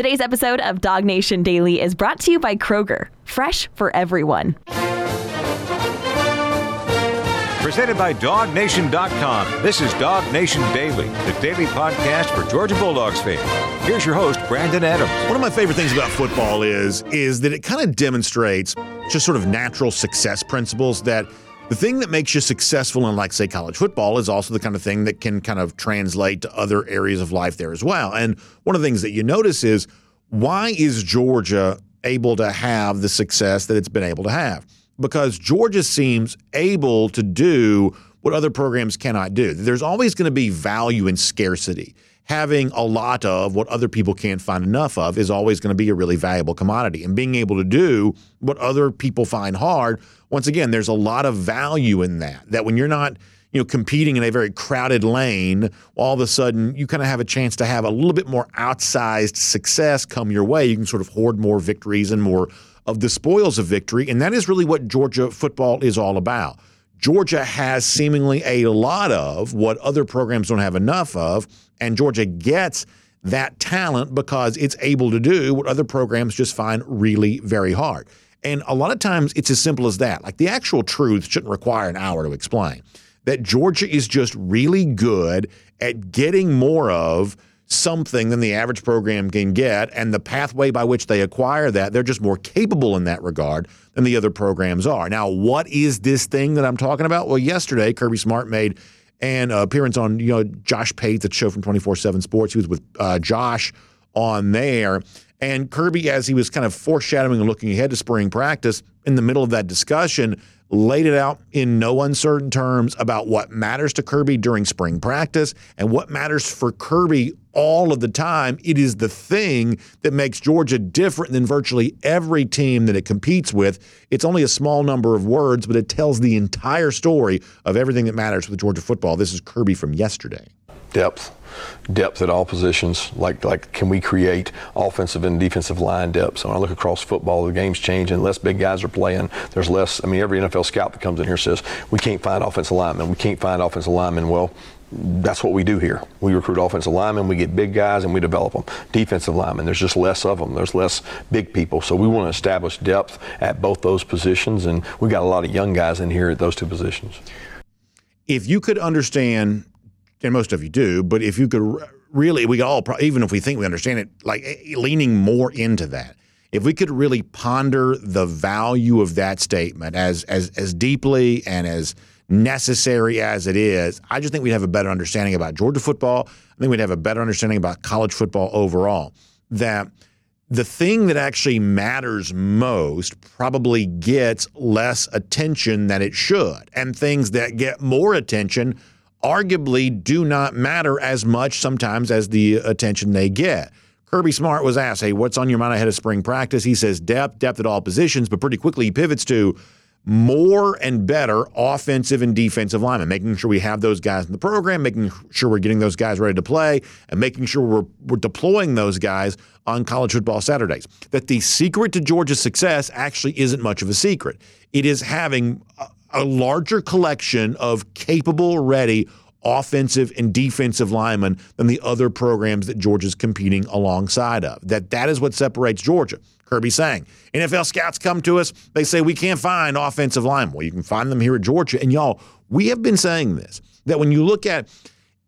Today's episode of DawgNation Daily is brought to you by Kroger, fresh for everyone. Presented by DawgNation.com. This is DawgNation Daily, the daily podcast for Georgia Bulldogs fans. Here's your host, Brandon Adams. One of my favorite things about football is is that it kind of demonstrates just sort of natural success principles that the thing that makes you successful in like say college football is also the kind of thing that can kind of translate to other areas of life there as well. And one of the things that you notice is why is Georgia able to have the success that it's been able to have? Because Georgia seems able to do what other programs cannot do. There's always going to be value in scarcity having a lot of what other people can't find enough of is always going to be a really valuable commodity. And being able to do what other people find hard, once again, there's a lot of value in that. That when you're not you know, competing in a very crowded lane, all of a sudden you kind of have a chance to have a little bit more outsized success come your way. You can sort of hoard more victories and more of the spoils of victory. And that is really what Georgia football is all about. Georgia has seemingly a lot of what other programs don't have enough of, and Georgia gets that talent because it's able to do what other programs just find really very hard. And a lot of times it's as simple as that. Like the actual truth shouldn't require an hour to explain. That Georgia is just really good at getting more of something than the average program can get. And the pathway by which they acquire that, they're just more capable in that regard than the other programs are. Now, what is this thing that I'm talking about? Well, yesterday, Kirby Smart made an appearance on, you know, Josh Pate, the show from 24 7 Sports. He was with uh, Josh on there. And Kirby, as he was kind of foreshadowing and looking ahead to spring practice, in the middle of that discussion, laid it out in no uncertain terms about what matters to Kirby during spring practice and what matters for Kirby all of the time. It is the thing that makes Georgia different than virtually every team that it competes with. It's only a small number of words, but it tells the entire story of everything that matters with Georgia football. This is Kirby from yesterday. Depth depth at all positions. Like like can we create offensive and defensive line depth? So when I look across football, the game's changing. Less big guys are playing. There's less. I mean, every NFL scout that comes in here says we can't find offensive linemen. We can't find offensive linemen. Well. That's what we do here. We recruit offensive linemen, we get big guys, and we develop them. Defensive linemen, there's just less of them. There's less big people. So we want to establish depth at both those positions, and we got a lot of young guys in here at those two positions. If you could understand and most of you do, but if you could really, we all, even if we think we understand it, like eh, leaning more into that. If we could really ponder the value of that statement as as as deeply and as necessary as it is, I just think we'd have a better understanding about Georgia football. I think we'd have a better understanding about college football overall. That the thing that actually matters most probably gets less attention than it should, and things that get more attention arguably do not matter as much sometimes as the attention they get. Kirby Smart was asked, hey, what's on your mind ahead of spring practice? He says depth, depth at all positions, but pretty quickly he pivots to more and better offensive and defensive linemen, making sure we have those guys in the program, making sure we're getting those guys ready to play, and making sure we're, we're deploying those guys on college football Saturdays. That the secret to Georgia's success actually isn't much of a secret. It is having uh, a larger collection of capable, ready offensive and defensive linemen than the other programs that Georgia's competing alongside of. That that is what separates Georgia. Kirby saying, NFL scouts come to us, they say we can't find offensive linemen. Well, you can find them here at Georgia. And y'all, we have been saying this that when you look at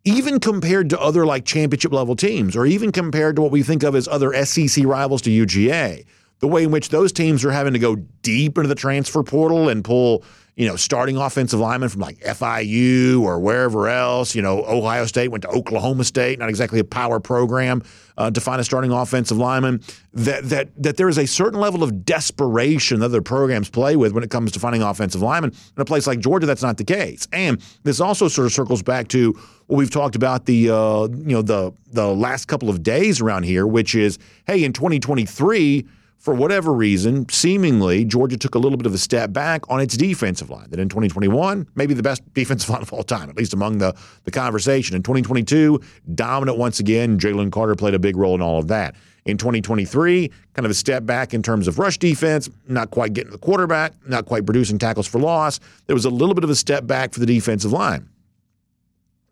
even compared to other like championship level teams, or even compared to what we think of as other SEC rivals to UGA, the way in which those teams are having to go deep into the transfer portal and pull you know, starting offensive linemen from like FIU or wherever else. You know, Ohio State went to Oklahoma State, not exactly a power program uh, to find a starting offensive lineman. That that that there is a certain level of desperation that other programs play with when it comes to finding offensive linemen. In a place like Georgia, that's not the case. And this also sort of circles back to what we've talked about the uh, you know the the last couple of days around here, which is hey, in 2023 for whatever reason, seemingly Georgia took a little bit of a step back on its defensive line. That in 2021, maybe the best defensive line of all time, at least among the, the conversation. In 2022, dominant once again. Jalen Carter played a big role in all of that. In 2023, kind of a step back in terms of rush defense, not quite getting the quarterback, not quite producing tackles for loss. There was a little bit of a step back for the defensive line.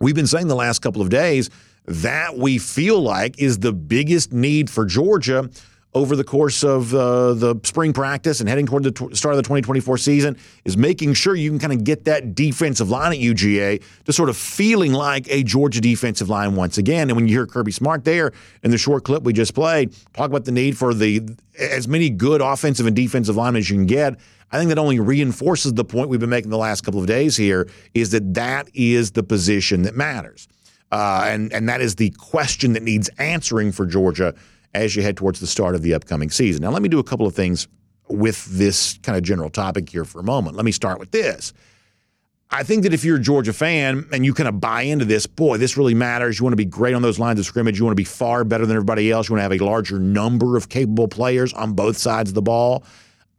We've been saying the last couple of days that we feel like is the biggest need for Georgia over the course of uh, the spring practice and heading toward the start of the 2024 season is making sure you can kind of get that defensive line at UGA to sort of feeling like a Georgia defensive line once again. And when you hear Kirby Smart there in the short clip we just played, talk about the need for the as many good offensive and defensive linemen as you can get. I think that only reinforces the point we've been making the last couple of days here is that that is the position that matters. Uh, and and that is the question that needs answering for Georgia as you head towards the start of the upcoming season. Now, let me do a couple of things with this kind of general topic here for a moment. Let me start with this. I think that if you're a Georgia fan and you kind of buy into this, boy, this really matters. You want to be great on those lines of scrimmage. You want to be far better than everybody else. You want to have a larger number of capable players on both sides of the ball.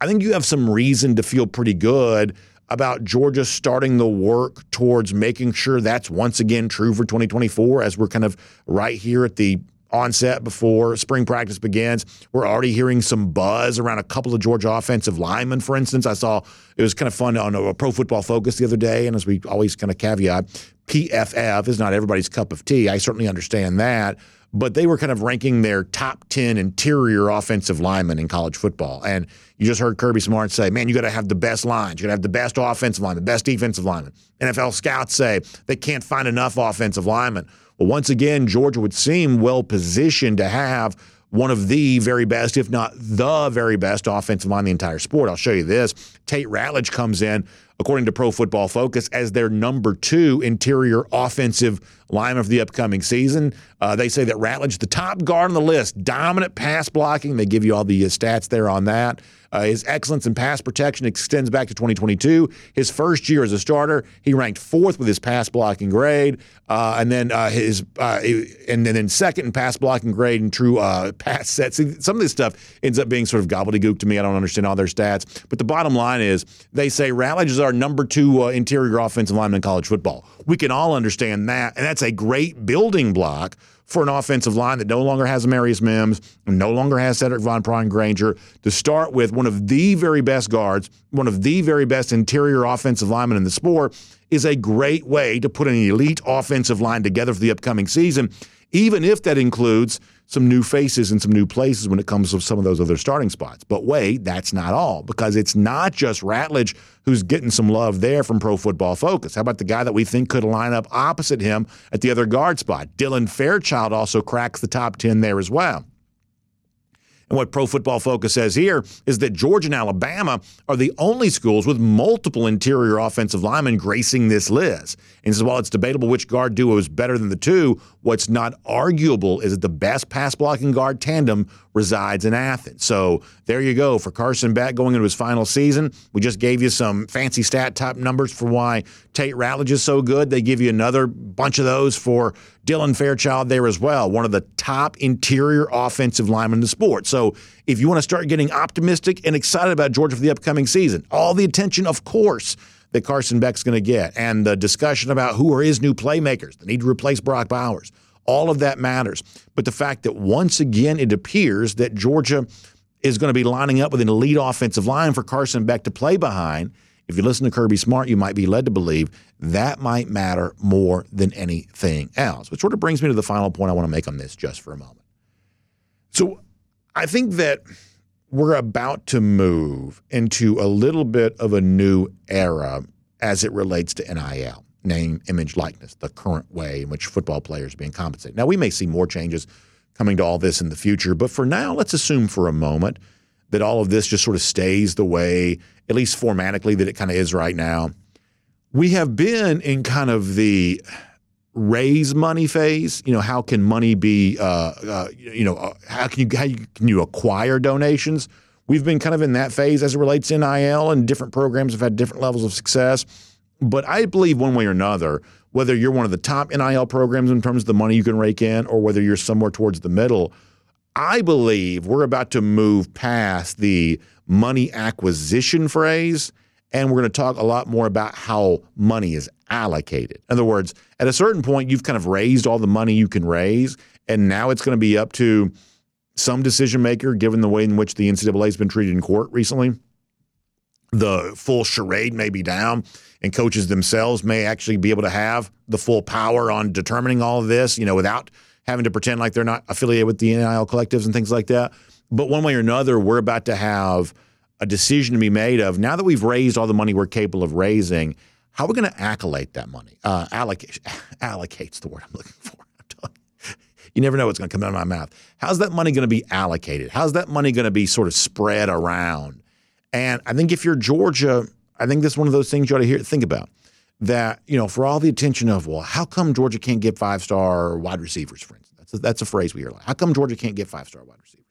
I think you have some reason to feel pretty good about Georgia starting the work towards making sure that's once again true for 2024 as we're kind of right here at the onset before spring practice begins. We're already hearing some buzz around a couple of Georgia offensive linemen, for instance. I saw it was kind of fun on a Pro Football Focus the other day, and as we always kind of caveat, PFF is not everybody's cup of tea. I certainly understand that. But they were kind of ranking their top 10 interior offensive linemen in college football. And you just heard Kirby Smart say, man, you got to have the best lines. You got to have the best offensive line, the best defensive lineman. NFL scouts say they can't find enough offensive linemen. Once again, Georgia would seem well positioned to have one of the very best, if not the very best, offensive line in the entire sport. I'll show you this. Tate Ratledge comes in, according to Pro Football Focus, as their number two interior offensive lineman for the upcoming season. Uh, they say that Ratledge, the top guard on the list, dominant pass blocking. They give you all the uh, stats there on that. Uh, his excellence in pass protection extends back to 2022. His first year as a starter, he ranked fourth with his pass blocking grade, uh, and then uh, his uh, and then second in pass blocking grade and true uh, pass sets. Some of this stuff ends up being sort of gobbledygook to me. I don't understand all their stats, but the bottom line is they say Ratledge is our number two uh, interior offensive lineman in college football. We can all understand that, and that's a great building block for an offensive line that no longer has Amarius Mims, no longer has Sedrick Van Pran-Granger, to start with one of the very best guards, one of the very best interior offensive linemen in the sport, is a great way to put an elite offensive line together for the upcoming season, even if that includes some new faces and some new places when it comes to some of those other starting spots. But wait, that's not all because it's not just Ratledge who's getting some love there from Pro Football Focus. How about the guy that we think could line up opposite him at the other guard spot? Dylan Fairchild also cracks the top 10 there as well. And what Pro Football Focus says here is that Georgia and Alabama are the only schools with multiple interior offensive linemen gracing this list. And says, while it's debatable which guard duo is better than the two, what's not arguable is that the best pass blocking guard tandem resides in Athens. So there you go for Carson Beck going into his final season. We just gave you some fancy stat type numbers for why Tate Ratledge is so good. They give you another bunch of those for Dylan Fairchild there as well, one of the top interior offensive linemen in the sport. So if you want to start getting optimistic and excited about Georgia for the upcoming season, all the attention, of course, that Carson Beck's going to get, and the discussion about who are his new playmakers, the need to replace Brock Bowers, all of that matters. But the fact that once again it appears that Georgia is going to be lining up with an elite offensive line for Carson Beck to play behind if you listen to Kirby Smart, you might be led to believe that might matter more than anything else. Which sort of brings me to the final point I want to make on this just for a moment. So I think that we're about to move into a little bit of a new era as it relates to NIL, name, image, likeness, the current way in which football players are being compensated. Now, we may see more changes coming to all this in the future, but for now, let's assume for a moment that all of this just sort of stays the way, at least formatically, that it kind of is right now. We have been in kind of the raise money phase. You know, how can money be? Uh, uh, you know, uh, how can you how you, can you acquire donations? We've been kind of in that phase as it relates to NIL, and different programs have had different levels of success. But I believe one way or another, whether you're one of the top NIL programs in terms of the money you can rake in, or whether you're somewhere towards the middle, I believe we're about to move past the money acquisition phrase, and we're going to talk a lot more about how money is allocated. In other words, at a certain point, you've kind of raised all the money you can raise, and now it's going to be up to some decision maker, given the way in which the NCAA has been treated in court recently, the full charade may be down and coaches themselves may actually be able to have the full power on determining all of this, you know, without having to pretend like they're not affiliated with the NIL collectives and things like that. But one way or another, we're about to have a decision to be made of now that we've raised all the money we're capable of raising, how are we going to accolate that money? Uh, allocate, allocate's the word I'm looking for. You never know what's going to come out of my mouth. How's that money going to be allocated? How's that money going to be sort of spread around? And I think if you're Georgia, I think this is one of those things you ought to hear, think about. That, you know, for all the attention of, well, how come Georgia can't get five star wide receivers, for instance? That's a, that's a phrase we hear a lot. How come Georgia can't get five star wide receivers?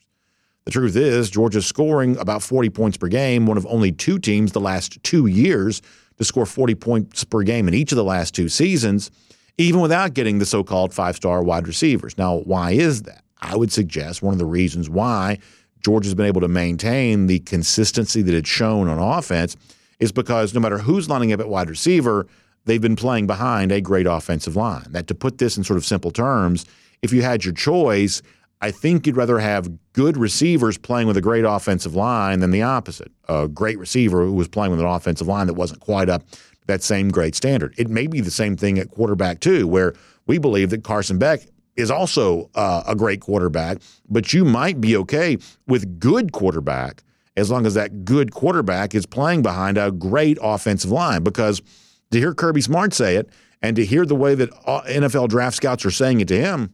The truth is, Georgia's scoring about 40 points per game, one of only two teams the last two years to score 40 points per game in each of the last two seasons, even without getting the so called five star wide receivers. Now, why is that? I would suggest one of the reasons why Georgia's been able to maintain the consistency that it's shown on offense is because no matter who's lining up at wide receiver, they've been playing behind a great offensive line. That to put this in sort of simple terms, if you had your choice, I think you'd rather have good receivers playing with a great offensive line than the opposite. A great receiver who was playing with an offensive line that wasn't quite up that same great standard. It may be the same thing at quarterback too, where we believe that Carson Beck is also uh, a great quarterback, but you might be okay with good quarterback as long as that good quarterback is playing behind a great offensive line. Because to hear Kirby Smart say it, and to hear the way that uh, NFL draft scouts are saying it to him,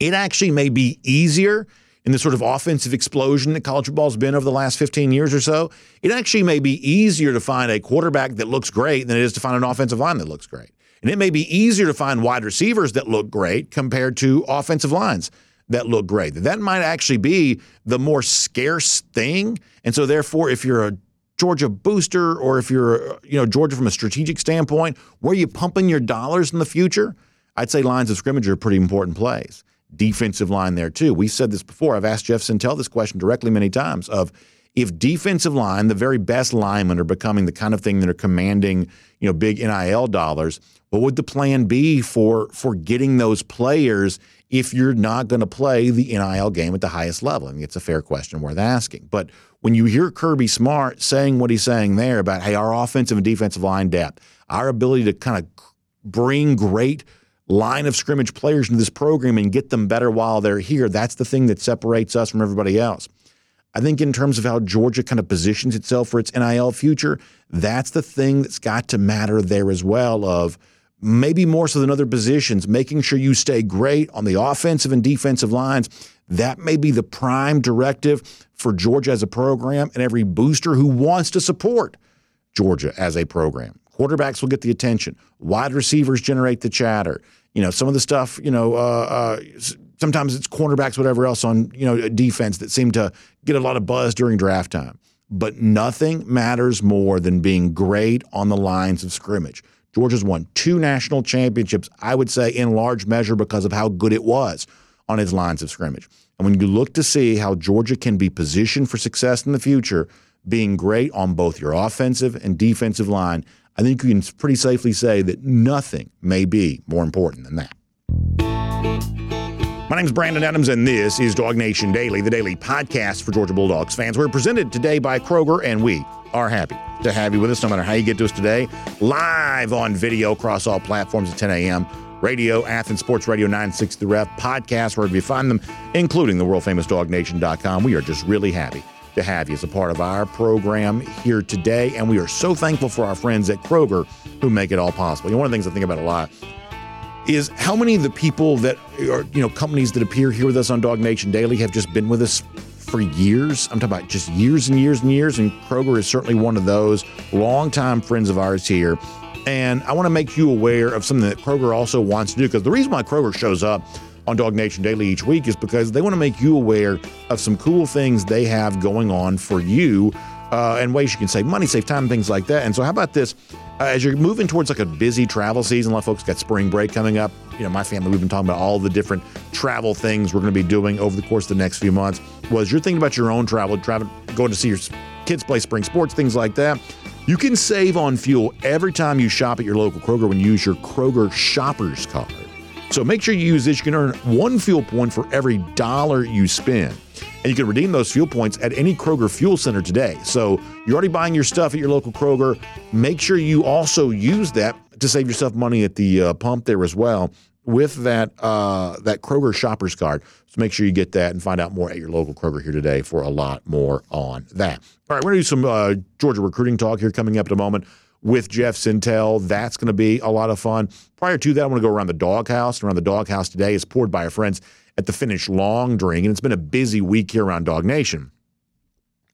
it actually may be easier in the sort of offensive explosion that college football has been over the last 15 years or so. It actually may be easier to find a quarterback that looks great than it is to find an offensive line that looks great. And it may be easier to find wide receivers that look great compared to offensive lines that look great. That might actually be the more scarce thing. And so therefore if you're a Georgia booster or if you're you know Georgia from a strategic standpoint, where are you pumping your dollars in the future? I'd say lines of scrimmage are pretty important plays defensive line there too. We've said this before. I've asked Jeff Sentell this question directly many times of if defensive line, the very best linemen are becoming the kind of thing that are commanding, you know, big NIL dollars, what would the plan be for for getting those players if you're not going to play the NIL game at the highest level? I mean, it's a fair question worth asking. But when you hear Kirby Smart saying what he's saying there about, hey, our offensive and defensive line depth, our ability to kind of bring great – line of scrimmage players into this program and get them better while they're here. That's the thing that separates us from everybody else. I think in terms of how Georgia kind of positions itself for its NIL future, that's the thing that's got to matter there as well of maybe more so than other positions, making sure you stay great on the offensive and defensive lines. That may be the prime directive for Georgia as a program and every booster who wants to support Georgia as a program. Quarterbacks will get the attention. Wide receivers generate the chatter. You know, some of the stuff, you know, uh, uh, sometimes it's cornerbacks, whatever else on, you know, defense that seem to get a lot of buzz during draft time. But nothing matters more than being great on the lines of scrimmage. Georgia's won two national championships, I would say, in large measure because of how good it was on its lines of scrimmage. And when you look to see how Georgia can be positioned for success in the future, being great on both your offensive and defensive line, I think you can pretty safely say that nothing may be more important than that. My name is Brandon Adams, and this is DawgNation Daily, the daily podcast for Georgia Bulldogs fans. We're presented today by Kroger, and we are happy to have you with us no matter how you get to us today. Live on video across all platforms at 10 a.m. Radio, Athens Sports Radio 960 The Ref, podcast, wherever you find them, including the world famous dawgnation.com. We are just really happy to have you as a part of our program here today. And we are so thankful for our friends at Kroger who make it all possible. You know, one of the things I think about a lot is how many of the people that are, you know, companies that appear here with us on DawgNation Daily have just been with us for years. I'm talking about just years and years and years. And Kroger is certainly one of those longtime friends of ours here. And I want to make you aware of something that Kroger also wants to do because the reason why Kroger shows up on DawgNation Daily each week is because they want to make you aware of some cool things they have going on for you uh, and ways you can save money, save time, things like that. And so, how about this? Uh, as you're moving towards like a busy travel season, a lot of folks got spring break coming up. You know, my family, we've been talking about all the different travel things we're going to be doing over the course of the next few months. Was you're thinking about your own travel, travel, going to see your kids play spring sports, things like that. You can save on fuel every time you shop at your local Kroger when you use your Kroger Shoppers Card. So make sure you use this. You can earn one fuel point for every dollar you spend. And you can redeem those fuel points at any Kroger Fuel Center today. So you're already buying your stuff at your local Kroger. Make sure you also use that to save yourself money at the uh, pump there as well with that uh, that Kroger shoppers card. So make sure you get that and find out more at your local Kroger here today for a lot more on that. All right, we're gonna do some uh, Georgia recruiting talk here coming up in a moment with Jeff Sentell. That's going to be a lot of fun. Prior to that, I want to go around the doghouse. Around the doghouse today is poured by our friends at the Finnish Long Drink, and it's been a busy week here around DawgNation.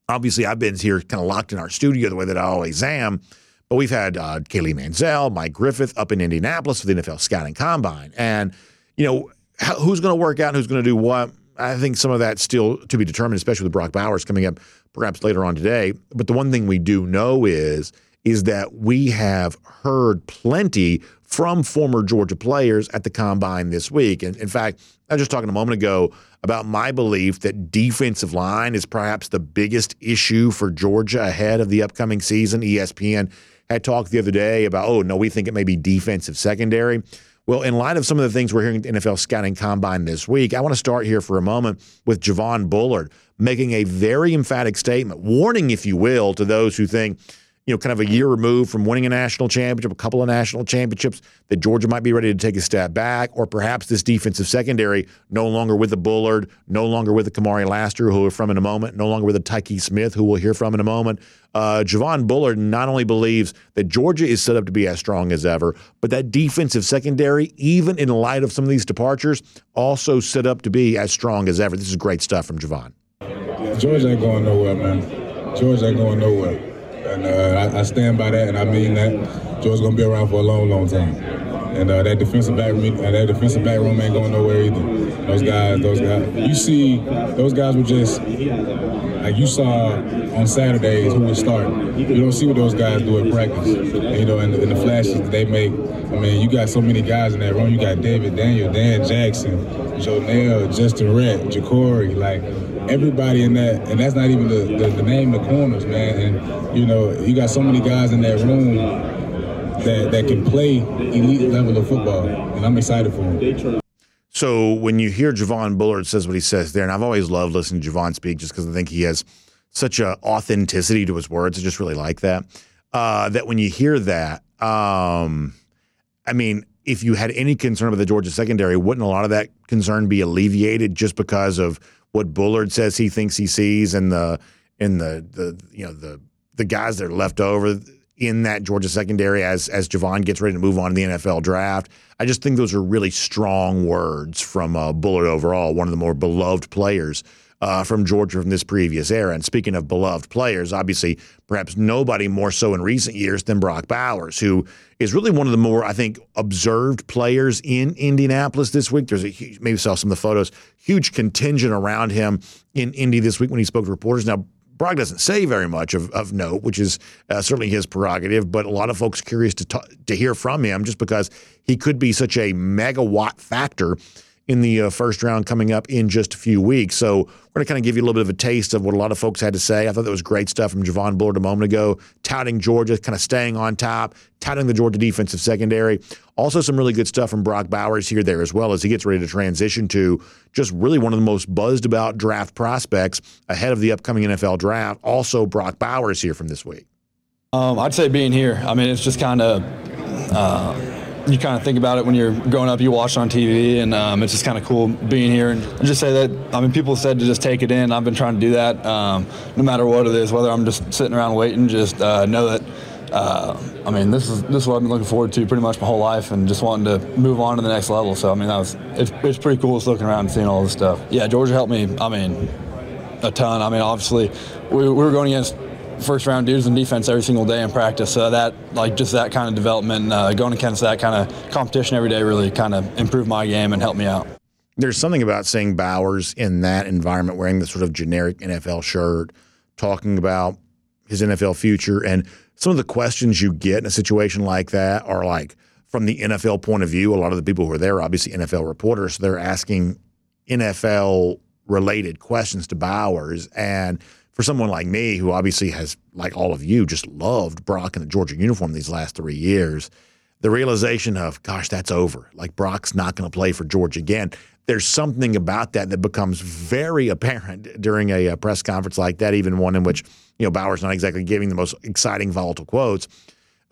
Obviously, I've been here kind of locked in our studio the way that I always am, but we've had uh, Kaylee Mansell, Mike Griffith up in Indianapolis for the NFL Scouting Combine. And, you know, who's going to work out and who's going to do what? I think some of that's still to be determined, especially with Brock Bowers coming up perhaps later on today. But the one thing we do know is – is that we have heard plenty from former Georgia players at the combine this week. And in fact, I was just talking a moment ago about my belief that defensive line is perhaps the biggest issue for Georgia ahead of the upcoming season. ESPN had talked the other day about, oh, no, we think it may be defensive secondary. Well, in light of some of the things we're hearing at the NFL Scouting Combine this week, I want to start here for a moment with Javon Bullard making a very emphatic statement, warning, if you will, to those who think you know, kind of a year removed from winning a national championship, a couple of national championships, that Georgia might be ready to take a step back, or perhaps this defensive secondary no longer with the Bullard, no longer with the Kamari Lassiter, who we're from in a moment, no longer with the Tykee Smith, who we'll hear from in a moment. Uh, Javon Bullard not only believes that Georgia is set up to be as strong as ever, but that defensive secondary, even in light of some of these departures, also set up to be as strong as ever. This is great stuff from Javon. Georgia ain't going nowhere, man. Georgia ain't going nowhere. And uh, I, I, stand by that, and I mean that. Georgia's gonna be around for a long, long time. And uh, that defensive back, uh, that defensive back room ain't going nowhere either. Those guys, those guys. You see, those guys were just like you saw on Saturdays who was starting. You don't see what those guys do at practice. You know, and, and the flashes that they make. I mean, you got so many guys in that room. You got David Daniel, Dan Jackson, Joe Nail, Justin Rett, Jacory, like everybody in that, and that's not even the, the, the name, the corners, man. And you know, you got so many guys in that room that that can play elite level of football, and I'm excited for them. So when you hear Javon Bullard says what he says there, and I've always loved listening to Javon speak just because I think he has such a authenticity to his words. I just really like that. Uh, that when you hear that, um, I mean, if you had any concern about the Georgia secondary, wouldn't a lot of that concern be alleviated just because of what Bullard says he thinks he sees and the in the the you know the the guys that are left over in that Georgia secondary as as Javon gets ready to move on to the NFL draft. I just think those are really strong words from uh, Bullard overall, one of the more beloved players uh, from Georgia from this previous era. And speaking of beloved players, obviously, perhaps nobody more so in recent years than Brock Bowers, who is really one of the more, I think, observed players in Indianapolis this week. There's a huge, maybe saw some of the photos, huge contingent around him in Indy this week when he spoke to reporters. Now, Brock doesn't say very much of, of note, which is uh, certainly his prerogative, but a lot of folks curious to talk, to hear from him just because he could be such a megawatt factor in the uh, first round coming up in just a few weeks. So we're going to kind of give you a little bit of a taste of what a lot of folks had to say. I thought that was great stuff from Javon Bullard a moment ago, touting Georgia, kind of staying on top, touting the Georgia defensive secondary. Also, some really good stuff from Brock Bowers here there as well as he gets ready to transition to just really one of the most buzzed about draft prospects ahead of the upcoming NFL draft. Also, Brock Bowers here from this week. Um, I'd say being here. I mean, it's just kind of. Uh, you kind of think about it when you're growing up. You watch on TV, and um, it's just kind of cool being here. And just say that. I mean, people said to just take it in. I've been trying to do that, um, no matter what it is. Whether I'm just sitting around waiting, just uh, know that. Uh, I mean, this is this is what I've been looking forward to pretty much my whole life, and just wanting to move on to the next level. So I mean, that was it's, it's pretty cool just looking around and seeing all this stuff. Yeah, Georgia helped me. I mean, a ton. I mean, obviously, we, we were going against first round dudes in defense every single day in practice. So that, like, just that kind of development, uh, going against that kind of competition every day really kind of improved my game and helped me out. There's something about seeing Bowers in that environment wearing the sort of generic NFL shirt, talking about his NFL future. And some of the questions you get in a situation like that are like, from the NFL point of view, a lot of the people who are there are obviously NFL reporters. So they're asking NFL related questions to Bowers. And for someone like me, who obviously has, like all of you, just loved Brock in the Georgia uniform these last three years, the realization of, gosh, that's over. Like Brock's not going to play for Georgia again. there's something about that that becomes very apparent during a, a press conference like that, even one in which you know Bowers' not exactly giving the most exciting, volatile quotes.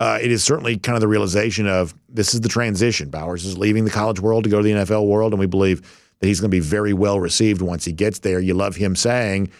Uh, it is certainly kind of the realization of this is the transition. Bowers is leaving the college world to go to the NFL world, and we believe that he's going to be very well received once he gets there. You love him saying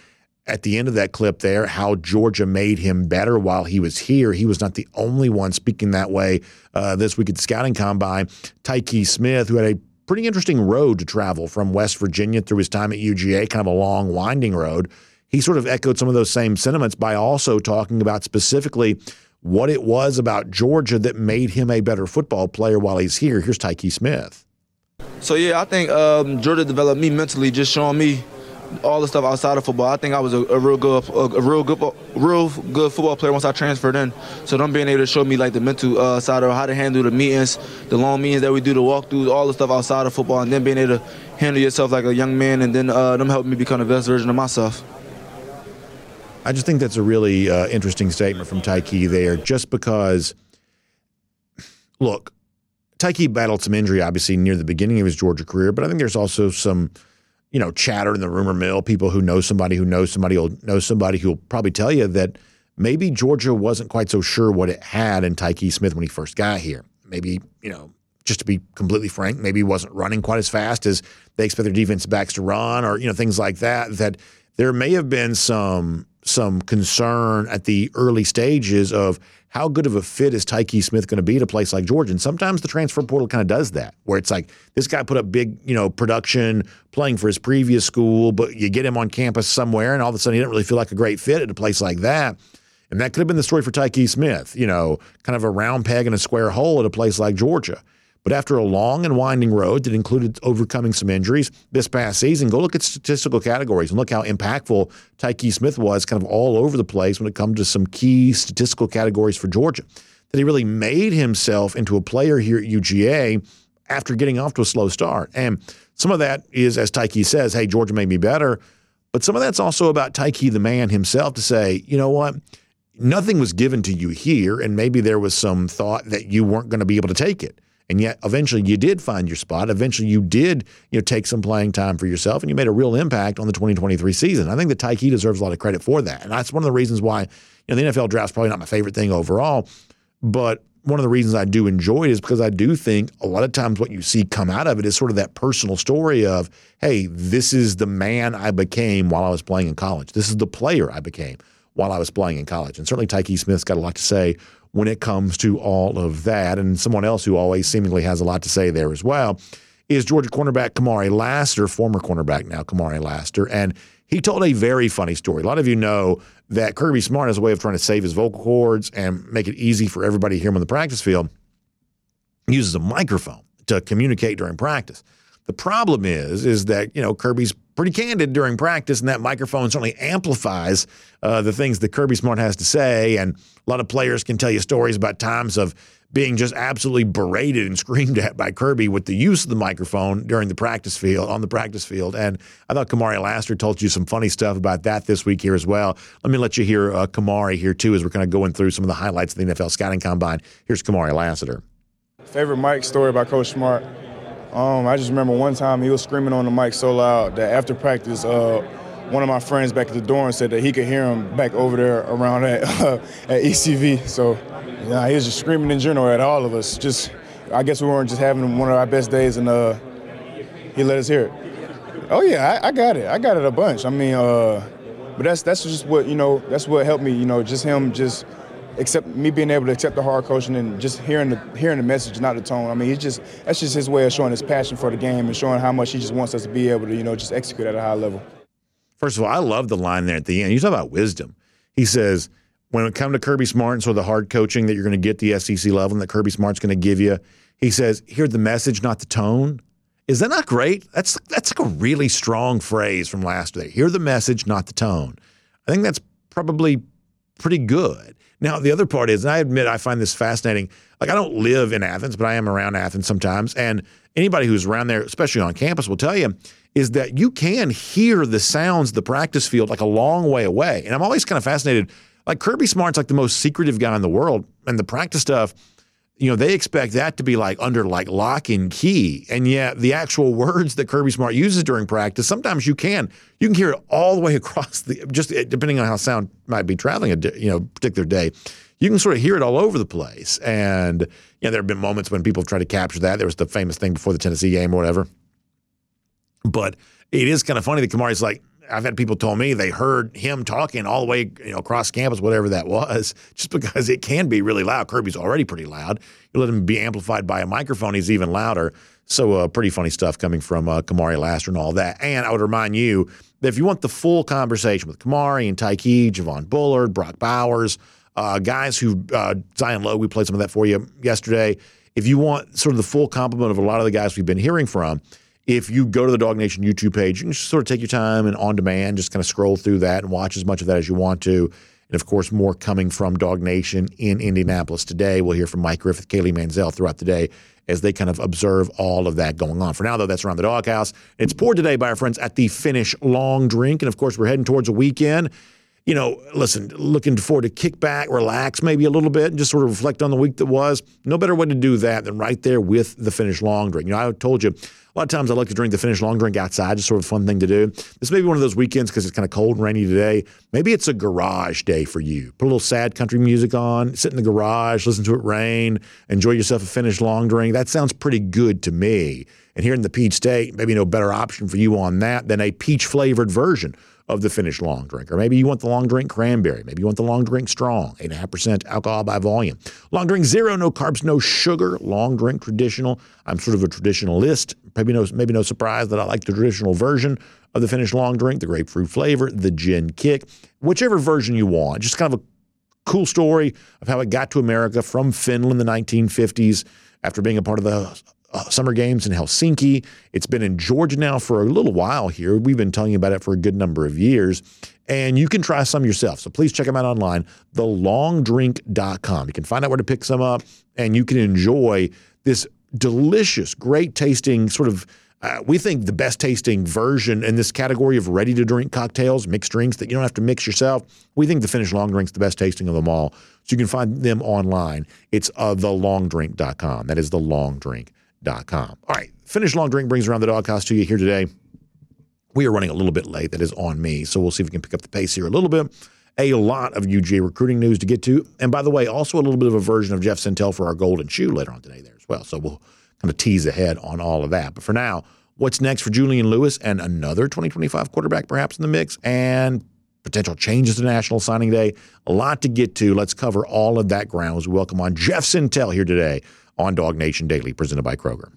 at the end of that clip there how Georgia made him better while he was here. He was not the only one speaking that way uh, this week at the scouting combine. Tyke Smith, who had a pretty interesting road to travel from West Virginia through his time at UGA, kind of a long, winding road. He sort of echoed some of those same sentiments by also talking about specifically what it was about Georgia that made him a better football player while he's here. Here's Tyke Smith. So yeah, I think um, Georgia developed me mentally, just showing me all the stuff outside of football. I think I was a, a real good, a, a, real good, real good football player once I transferred in. So them being able to show me like the mental uh, side of how to handle the meetings, the long meetings that we do, the walkthroughs, all the stuff outside of football, and then being able to handle yourself like a young man, and then uh, them helping me become the best version of myself. I just think that's a really uh, interesting statement from Tyke there, just because. Look, Tyke battled some injury, obviously, near the beginning of his Georgia career, but I think there's also some you know, chatter in the rumor mill. People who know somebody who knows somebody will know somebody who'll probably tell you that maybe Georgia wasn't quite so sure what it had in Tyke Smith when he first got here. Maybe, you know, just to be completely frank, maybe he wasn't running quite as fast as they expect their defense backs to run or, you know, things like that. That there may have been some some concern at the early stages of how good of a fit is Tyke Smith going to be at a place like Georgia? And sometimes the transfer portal kind of does that, where it's like this guy put up big, you know, production playing for his previous school, but you get him on campus somewhere, and all of a sudden he didn't really feel like a great fit at a place like that. And that could have been the story for Tyke Smith, you know, kind of a round peg in a square hole at a place like Georgia. But after a long and winding road that included overcoming some injuries this past season, go look at statistical categories and look how impactful Tyke Smith was kind of all over the place when it comes to some key statistical categories for Georgia. That he really made himself into a player here at UGA after getting off to a slow start. And some of that is, as Tyke says, hey, Georgia made me better. But some of that's also about Tyke the man himself, to say, you know what? Nothing was given to you here, and maybe there was some thought that you weren't going to be able to take it. And yet eventually you did find your spot. Eventually you did, you know, take some playing time for yourself and you made a real impact on the 2023 season. I think that Tyke deserves a lot of credit for that. And that's one of the reasons why, you know, the NFL draft's probably not my favorite thing overall, but one of the reasons I do enjoy it is because I do think a lot of times what you see come out of it is sort of that personal story of, hey, this is the man I became while I was playing in college. This is the player I became while I was playing in college. And certainly Tyke Smith's got a lot to say when it comes to all of that. And someone else who always seemingly has a lot to say there as well is Georgia cornerback Kamari Lassiter, former cornerback now Kamari Lassiter. And he told a very funny story. A lot of you know that Kirby Smart has a way of trying to save his vocal cords and make it easy for everybody to hear him on the practice field. He uses a microphone to communicate during practice. The problem is, is that you know Kirby's pretty candid during practice, and that microphone certainly amplifies uh, the things that Kirby Smart has to say. And a lot of players can tell you stories about times of being just absolutely berated and screamed at by Kirby with the use of the microphone during the practice field on the practice field. And I thought Kamari Lassiter told you some funny stuff about that this week here as well. Let me let you hear uh, Kamari here too as we're kind of going through some of the highlights of the NFL scouting combine. Here's Kamari Lassiter. Favorite Mike story about Coach Smart. Um, I just remember one time he was screaming on the mic so loud that after practice, uh, one of my friends back at the dorm said that he could hear him back over there around at, at ECV. So, he was just screaming in general at all of us. Just, I guess we weren't just having one of our best days, and uh, he let us hear it. Oh yeah, I, I, got it. I got it a bunch. I mean, uh, but that's that's just what you know. That's what helped me. You know, just him just accept me being able to accept the hard coaching and just hearing the hearing the message, not the tone. I mean, he's just that's just his way of showing his passion for the game and showing how much he just wants us to be able to, you know, just execute at a high level. First of all, I love the line there at the end. You talk about wisdom. He says, when it comes to Kirby Smart and sort of the hard coaching that you're going to get the SEC level and that Kirby Smart's going to give you, he says, hear the message, not the tone. Is that not great? That's that's like a really strong phrase from last day. Hear the message, not the tone. I think that's probably pretty good. Now, the other part is, and I admit I find this fascinating. Like, I don't live in Athens, but I am around Athens sometimes. And anybody who's around there, especially on campus, will tell you is that you can hear the sounds the practice field like a long way away. And I'm always kind of fascinated. Like, Kirby Smart's like the most secretive guy in the world. And the practice stuff, you know, they expect that to be like under like lock and key. And yet the actual words that Kirby Smart uses during practice, sometimes you can, you can hear it all the way across the, just eh, depending on how sound might be traveling a, you know, particular day. You can sort of hear it all over the place. And, you know, there have been moments when people have tried to capture that. There was the famous thing before the Tennessee game or whatever. But it is kind of funny that Kamari's like, I've had people tell me they heard him talking all the way you know across campus, whatever that was, just because it can be really loud. Kirby's already pretty loud. You let him be amplified by a microphone, he's even louder. So uh, pretty funny stuff coming from uh, Kamari Lassiter and all that. And I would remind you that if you want the full conversation with Kamari and Tyke, Javon Bullard, Brock Bowers, uh, guys who uh, Zion Logue, we played some of that for you yesterday. If you want sort of the full complement of a lot of the guys we've been hearing from if you go to the DawgNation YouTube page, you can just sort of take your time and on demand, just kind of scroll through that and watch as much of that as you want to. And of course, more coming from DawgNation in Indianapolis today. We'll hear from Mike Griffith, Kaylee Mansell throughout the day as they kind of observe all of that going on. For now, though, that's around the doghouse. It's poured today by our friends at the Finnish Long Drink. And of course, we're heading towards a weekend you know, listen, looking forward to kick back, relax maybe a little bit, and just sort of reflect on the week that was. No better way to do that than right there with the Finnish long drink. You know, I told you a lot of times I like to drink the Finnish long drink outside, just sort of a fun thing to do. This may be one of those weekends because it's kind of cold and rainy today. Maybe it's a garage day for you. Put a little sad country music on, sit in the garage, listen to it rain, enjoy yourself a Finnish long drink. That sounds pretty good to me. And here in the Peach State, maybe no better option for you on that than a peach flavored version of the Finnish long drink. Or maybe you want the long drink cranberry. Maybe you want the long drink strong, 8.5% alcohol by volume. Long drink zero, no carbs, no sugar. Long drink traditional. I'm sort of a traditionalist. Maybe no, maybe no surprise that I like the traditional version of the Finnish long drink, the grapefruit flavor, the gin kick, whichever version you want. Just kind of a cool story of how it got to America from Finland in the 1950s after being a part of the Summer Games in Helsinki. It's been in Georgia now for a little while here. We've been telling you about it for a good number of years. And you can try some yourself. So please check them out online, thelongdrink.com. You can find out where to pick some up and you can enjoy this delicious, great tasting sort of. Uh, we think the best tasting version in this category of ready to drink cocktails, mixed drinks that you don't have to mix yourself. We think the Finnish long drink's the best tasting of them all. So you can find them online. It's uh, thelongdrink.com. That is the long drink all right, Finnish Long Drink brings around the doghouse to you here today. We are running a little bit late. That is on me. So we'll see if we can pick up the pace here a little bit. A lot of UGA recruiting news to get to. And by the way, also a little bit of a version of Jeff Sentell for our golden shoe later on today there as well. So we'll kind of tease ahead on all of that. But for now, what's next for Julian Lewis and another 2025 quarterback perhaps in the mix and potential changes to National Signing Day? A lot to get to. Let's cover all of that ground as we welcome on Jeff Sentell here today on DawgNation Daily, presented by Kroger.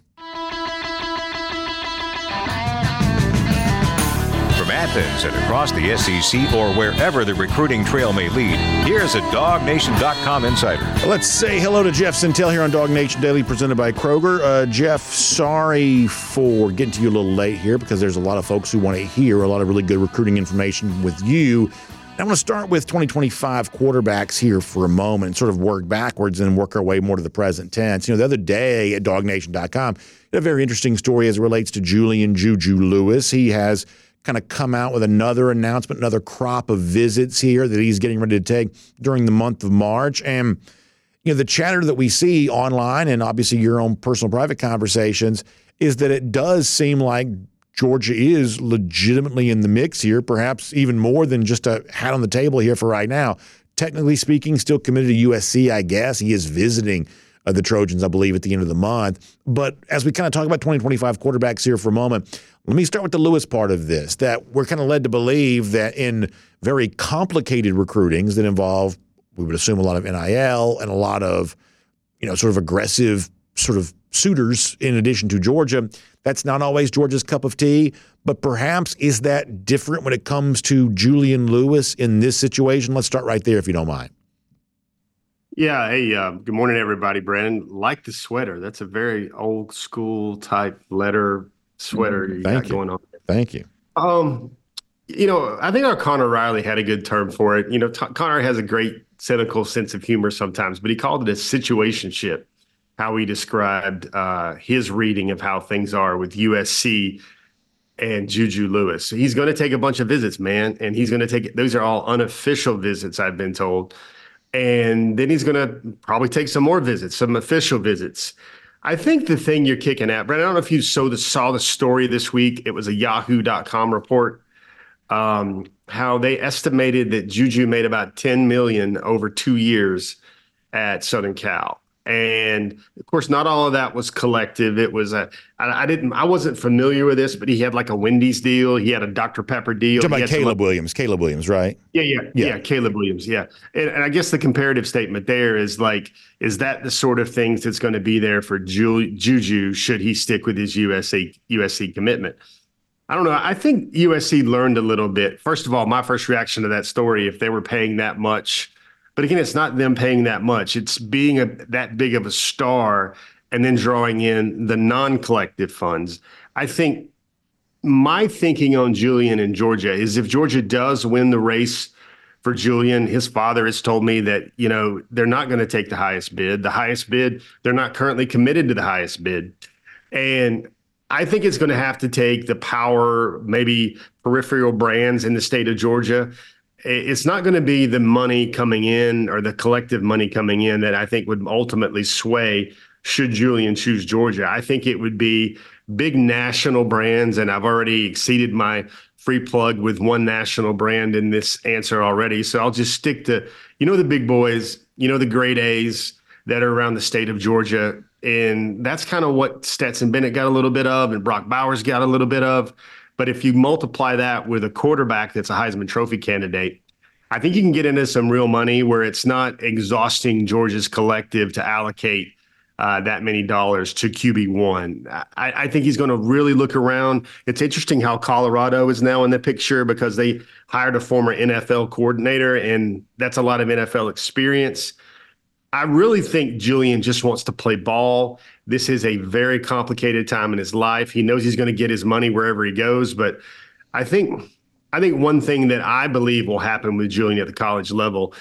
From Athens and across the SEC or wherever the recruiting trail may lead, here's a DawgNation.com insider. Let's say hello to Jeff Sentell here on DawgNation Daily, presented by Kroger. Uh, Jeff, sorry for getting to you a little late here because there's a lot of folks who want to hear a lot of really good recruiting information with you I want to start with 2025 quarterbacks here for a moment and sort of work backwards and work our way more to the present tense. You know, the other day at dawgnation.com, a very interesting story as it relates to Julian Juju Lewis. He has kind of come out with another announcement, another crop of visits here that he's getting ready to take during the month of March. And, you know, the chatter that we see online and obviously your own personal private conversations is that it does seem like Georgia is legitimately in the mix here, perhaps even more than just a hat on the table here for right now. Technically speaking, still committed to USC, I guess. He is visiting uh, the Trojans, I believe, at the end of the month. But as we kind of talk about 2025 quarterbacks here for a moment, let me start with the Lewis part of this that we're kind of led to believe that in very complicated recruitings that involve, we would assume, a lot of NIL and a lot of, you know, sort of aggressive sort of suitors in addition to Georgia. That's not always Georgia's cup of tea, but perhaps is that different when it comes to Julian Lewis in this situation? Let's start right there, if you don't mind. Yeah. Hey, uh, good morning, everybody. Brandon, like the sweater. That's a very old school type letter sweater mm, you got you. going on. Thank you. Um, you know, I think our Connor Riley had a good term for it. You know, T- Connor has a great cynical sense of humor sometimes, but he called it a situationship how he described uh, his reading of how things are with USC and Juju Lewis. He's going to take a bunch of visits, man, and he's going to take those are all unofficial visits, I've been told. And then he's going to probably take some more visits, some official visits. I think the thing you're kicking at, Brent, I don't know if you saw the, saw the story this week. It was a yahoo.com report. Um, how they estimated that Juju made about 10 million over two years at Southern Cal. And of course, not all of that was collective. It was a I, I didn't I wasn't familiar with this, but he had like a Wendy's deal. He had a Dr Pepper deal. About Caleb some, Williams. Caleb Williams, right? Yeah, yeah, yeah, yeah. Caleb Williams. Yeah, and, and, I guess the comparative statement there is like, is that the sort of things that's going to be there for Ju- Juju should he stick with his USC USC commitment? I don't know. I think USC learned a little bit. First of all, my first reaction to that story, if they were paying that much but again, it's not them paying that much. It's being a, that big of a star and then drawing in the non-collective funds. I think my thinking on Julian and Georgia is if Georgia does win the race for Julian, his father has told me that, you know, they're not going to take the highest bid. The highest bid, they're not currently committed to the highest bid. And I think it's going to have to take the power, maybe peripheral brands in the state of Georgia it's not going to be the money coming in or the collective money coming in that I think would ultimately sway should Julian choose Georgia. I think it would be big national brands, and I've already exceeded my free plug with one national brand in this answer already. So I'll just stick to, you know, the big boys, you know, the great A's that are around the state of Georgia. And that's kind of what Stetson Bennett got a little bit of, and Brock Bowers got a little bit of. But if you multiply that with a quarterback that's a Heisman Trophy candidate, I think you can get into some real money where it's not exhausting Georgia's collective to allocate uh, that many dollars to QB one. I, I, think he's going to really look around. It's interesting how Colorado is now in the picture because they hired a former NFL coordinator, and that's a lot of NFL experience. I really think Julian just wants to play ball. This is a very complicated time in his life. He knows he's going to get his money wherever he goes, but I think I think one thing that I believe will happen with Julian at the college level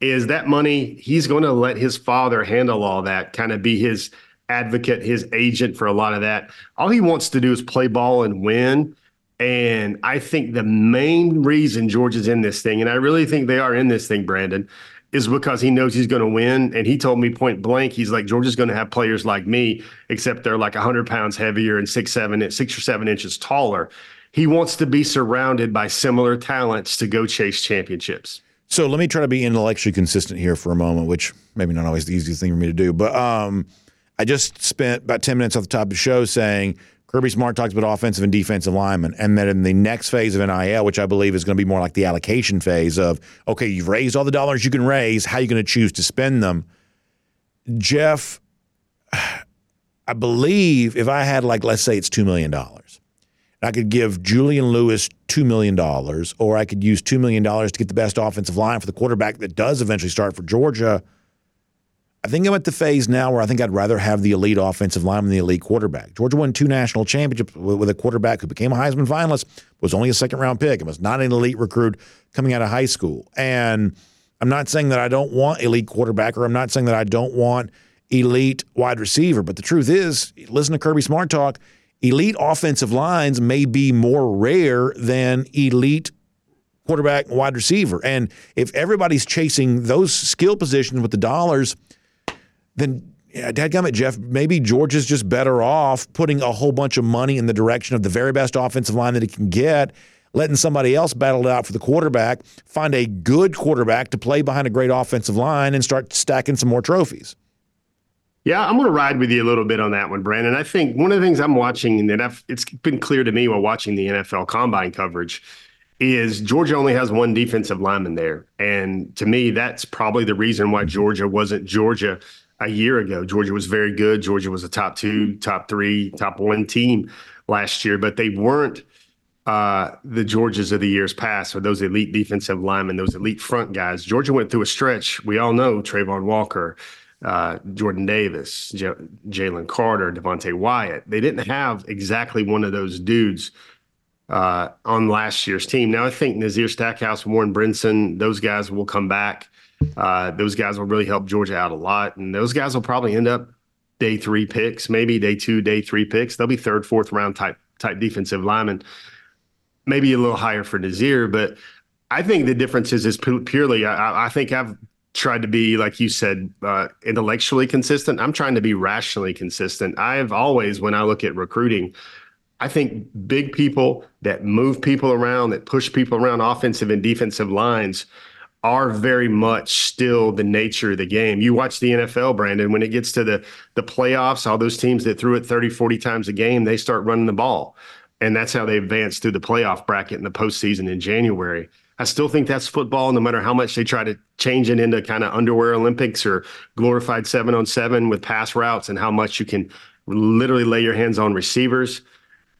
is that money he's going to let his father handle all that, kind of be his advocate, his agent for a lot of that. All he wants to do is play ball and win. And I think the main reason George is in this thing, and I really think they are in this thing, Brandon, is because he knows he's going to win. And he told me point blank, he's like, George is going to have players like me, except they're like 100 pounds heavier and six, seven, six or seven inches taller. He wants to be surrounded by similar talents to go chase championships. So let me try to be intellectually consistent here for a moment, which maybe not always the easiest thing for me to do. But um, I just spent about 10 minutes off the top of the show saying Kirby Smart talks about offensive and defensive linemen, and then in the next phase of NIL, which I believe is going to be more like the allocation phase of, okay, you've raised all the dollars you can raise, how are you going to choose to spend them? Jeff, I believe if I had, like, let's say it's $2 million, I could give Julian Lewis $2 million, or I could use $2 million to get the best offensive line for the quarterback that does eventually start for Georgia – I think I'm at the phase now where I think I'd rather have the elite offensive line than the elite quarterback. Georgia won two national championships with a quarterback who became a Heisman finalist, was only a second round pick, and was not an elite recruit coming out of high school. And I'm not saying that I don't want elite quarterback, or I'm not saying that I don't want elite wide receiver. But the truth is, listen to Kirby Smart talk. Elite offensive lines may be more rare than elite quarterback wide receiver. And if everybody's chasing those skill positions with the dollars – then yeah, dadgummit, Jeff, maybe George is just better off putting a whole bunch of money in the direction of the very best offensive line that he can get, letting somebody else battle it out for the quarterback, find a good quarterback to play behind a great offensive line, and start stacking some more trophies. Yeah, I'm going to ride with you a little bit on that one, Brandon. I think one of the things I'm watching I've, it's been clear to me while watching the NFL combine coverage is Georgia only has one defensive lineman there. And to me, that's probably the reason why Georgia wasn't Georgia a year ago. Georgia was very good. Georgia was a top two, top three, top one team last year, but they weren't uh, the Georgias of the years past or those elite defensive linemen, those elite front guys. Georgia went through a stretch. We all know Travon Walker, uh, Jordan Davis, J- Jalen Carter, Devonte Wyatt. They didn't have exactly one of those dudes uh, on last year's team. Now I think Nazir Stackhouse, Warren Brinson, those guys will come back. Uh, those guys will really help Georgia out a lot, and those guys will probably end up day three picks, maybe day two, day three picks. They'll be third, fourth round type type defensive linemen, maybe a little higher for Nazir, but I think the difference is is purely. I, I think I've tried to be, like you said, uh, intellectually consistent. I'm trying to be rationally consistent. I've always, when I look at recruiting, I think big people that move people around, that push people around offensive and defensive lines are very much still the nature of the game. You watch the NFL, Brandon, when it gets to the the playoffs, all those teams that threw it 30, 40 times a game, they start running the ball. And that's how they advance through the playoff bracket in the postseason in January. I still think that's football, no matter how much they try to change it into kind of underwear Olympics or glorified seven on seven with pass routes and how much you can literally lay your hands on receivers.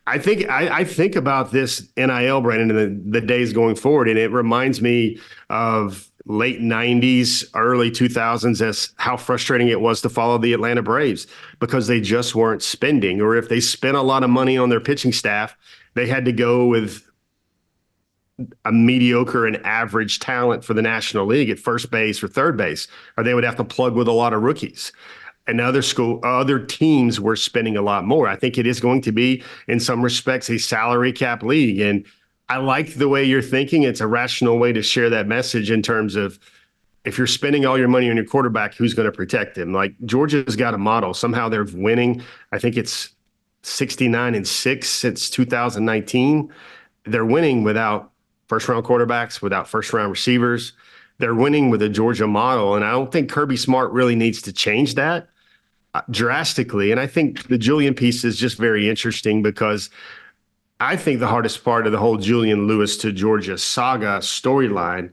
I think I, I think about this NIL, Brandon, in the, the days going forward, and it reminds me of late 90s, early 2000s as how frustrating it was to follow the Atlanta Braves because they just weren't spending. Or if they spent a lot of money on their pitching staff, they had to go with a mediocre and average talent for the National League at first base or third base, or they would have to plug with a lot of rookies. And other school, other teams were spending a lot more. I think it is going to be, in some respects, a salary cap league. And I like the way you're thinking. It's a rational way to share that message in terms of if you're spending all your money on your quarterback, who's going to protect him? Like Georgia's got a model. Somehow they're winning. I think it's 69 and six since 2019. They're winning without first round quarterbacks, without first round receivers. They're winning with a Georgia model. And I don't think Kirby Smart really needs to change that drastically. And I think the Julian piece is just very interesting because I think the hardest part of the whole Julian Lewis to Georgia saga storyline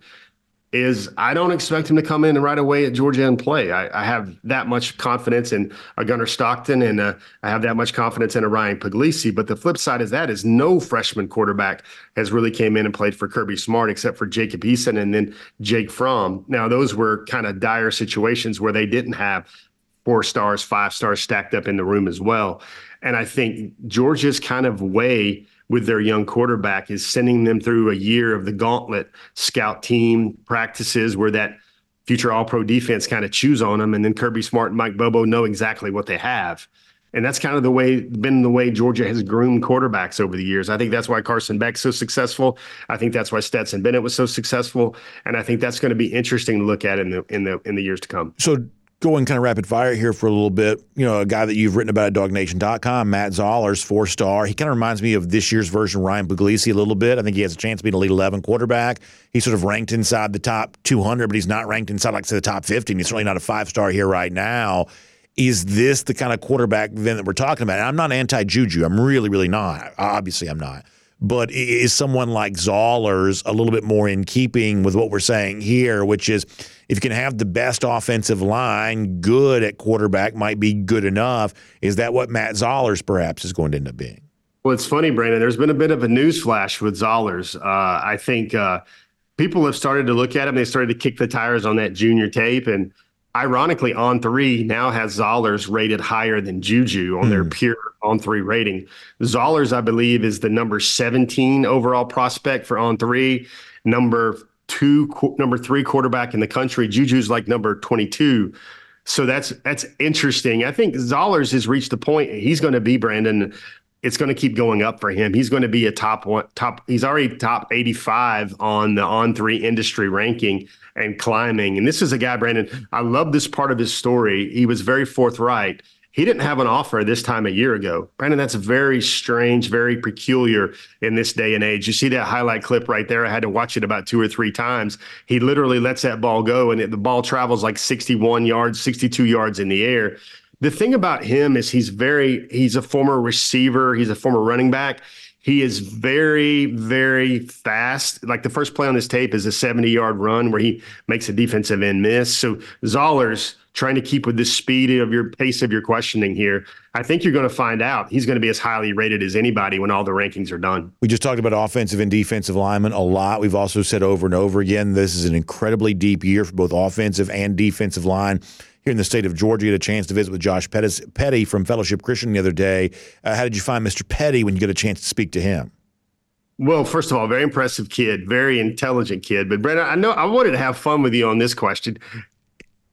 is I don't expect him to come in right away at Georgia and play. I, I have that much confidence in a Gunnar Stockton and uh, I have that much confidence in a Ryan Puglisi. But the flip side is that is no freshman quarterback has really came in and played for Kirby Smart except for Jacob Eason and then Jake Fromm. Now those were kind of dire situations where they didn't have four stars, five stars stacked up in the room as well. And I think Georgia's kind of way with their young quarterback is sending them through a year of the gauntlet scout team practices where that future all pro defense kind of chews on them. And then Kirby Smart and Mike Bobo know exactly what they have. And that's kind of the way been the way Georgia has groomed quarterbacks over the years. I think that's why Carson Beck's so successful. I think that's why Stetson Bennett was so successful. And I think that's going to be interesting to look at in the in the in the years to come. So going kind of rapid fire here for a little bit. You know, a guy that you've written about at DawgNation.com, Matt Zollers, four star. He kind of reminds me of this year's version Ryan Puglisi a little bit. I think he has a chance to be an Elite 11 quarterback. He's sort of ranked inside the top 200, but he's not ranked inside, like, say, the top 50. He's certainly not a five star here right now. Is this the kind of quarterback then that we're talking about? And I'm not anti Juju. I'm really, really not. Obviously, I'm not. But is someone like Zollers a little bit more in keeping with what we're saying here, which is if you can have the best offensive line, good at quarterback might be good enough. Is that what Matt Zollers perhaps is going to end up being? Well, it's funny, Brandon. There's been a bit of a news flash with Zollers. Uh, I think uh, people have started to look at him. They started to kick the tires on that junior tape. And ironically, on three now has Zollers rated higher than Juju on mm. their hmm. pure on three rating. Zollers, I believe, is the number 17 overall prospect for on three. Number two, number three quarterback in the country. Juju's like number 22. So that's that's interesting. I think Zollers has reached the point he's going to be Brandon. It's going to keep going up for him. He's going to be a top one, top. He's already top 85 on the on three industry ranking and climbing. And this is a guy, Brandon. I love this part of his story. He was very forthright he didn't have an offer this time a year ago. Brandon, that's very strange, very peculiar in this day and age. You see that highlight clip right there? I had to watch it about two or three times. He literally lets that ball go, and it, the ball travels like 61 yards, 62 yards in the air. The thing about him is he's very, he's a former receiver, he's a former running back. He is very, very fast. Like the first play on this tape is a 70 yard run where he makes a defensive end miss. So Zollers, trying to keep with the speed of your pace of your questioning here, I think you're going to find out he's going to be as highly rated as anybody when all the rankings are done. We just talked about offensive and defensive linemen a lot. We've also said over and over again this is an incredibly deep year for both offensive and defensive line. Here in the state of Georgia, you had a chance to visit with Josh Petty from Fellowship Christian the other day. Uh, how did you find Mr. Petty when you get a chance to speak to him? Well, first of all, very impressive kid, very intelligent kid. But Brandon, I know I wanted to have fun with you on this question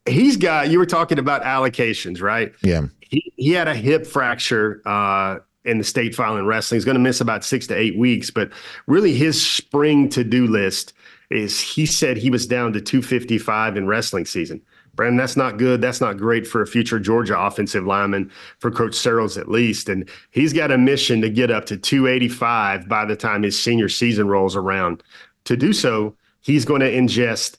he's got you were talking about allocations right yeah he, he had a hip fracture uh in the state file in wrestling. He's going to miss about six to eight weeks. But really, his spring to do list is he said he was down to 255 in wrestling season. Brandon, that's not good. That's not great for a future Georgia offensive lineman, for Coach Searels at least. And he's got a mission to get up to 285 by the time his senior season rolls around. To do so, he's going to ingest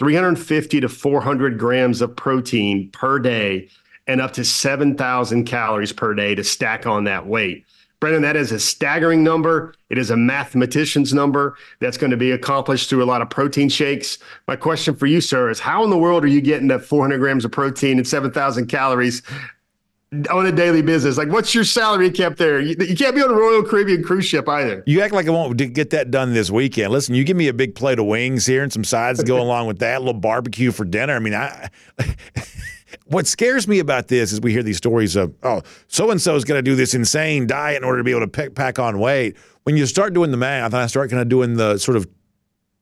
350 to 400 grams of protein per day and up to 7,000 calories per day to stack on that weight. Brandon, that is a staggering number. It is a mathematician's number that's going to be accomplished through a lot of protein shakes. My question for you, sir, is how in the world are you getting that 400 grams of protein and 7,000 calories on a daily business? Like, what's your salary cap there? You, you, can't be on a Royal Caribbean cruise ship either. You act like I won't get that done this weekend. Listen, you give me a big plate of wings here and some sides to go along with that, a little barbecue for dinner. I mean, I. what scares me about this is we hear these stories of, oh, so and so is going to do this insane diet in order to be able to pack, pack on weight. When you start doing the math, and I start kind of doing the sort of,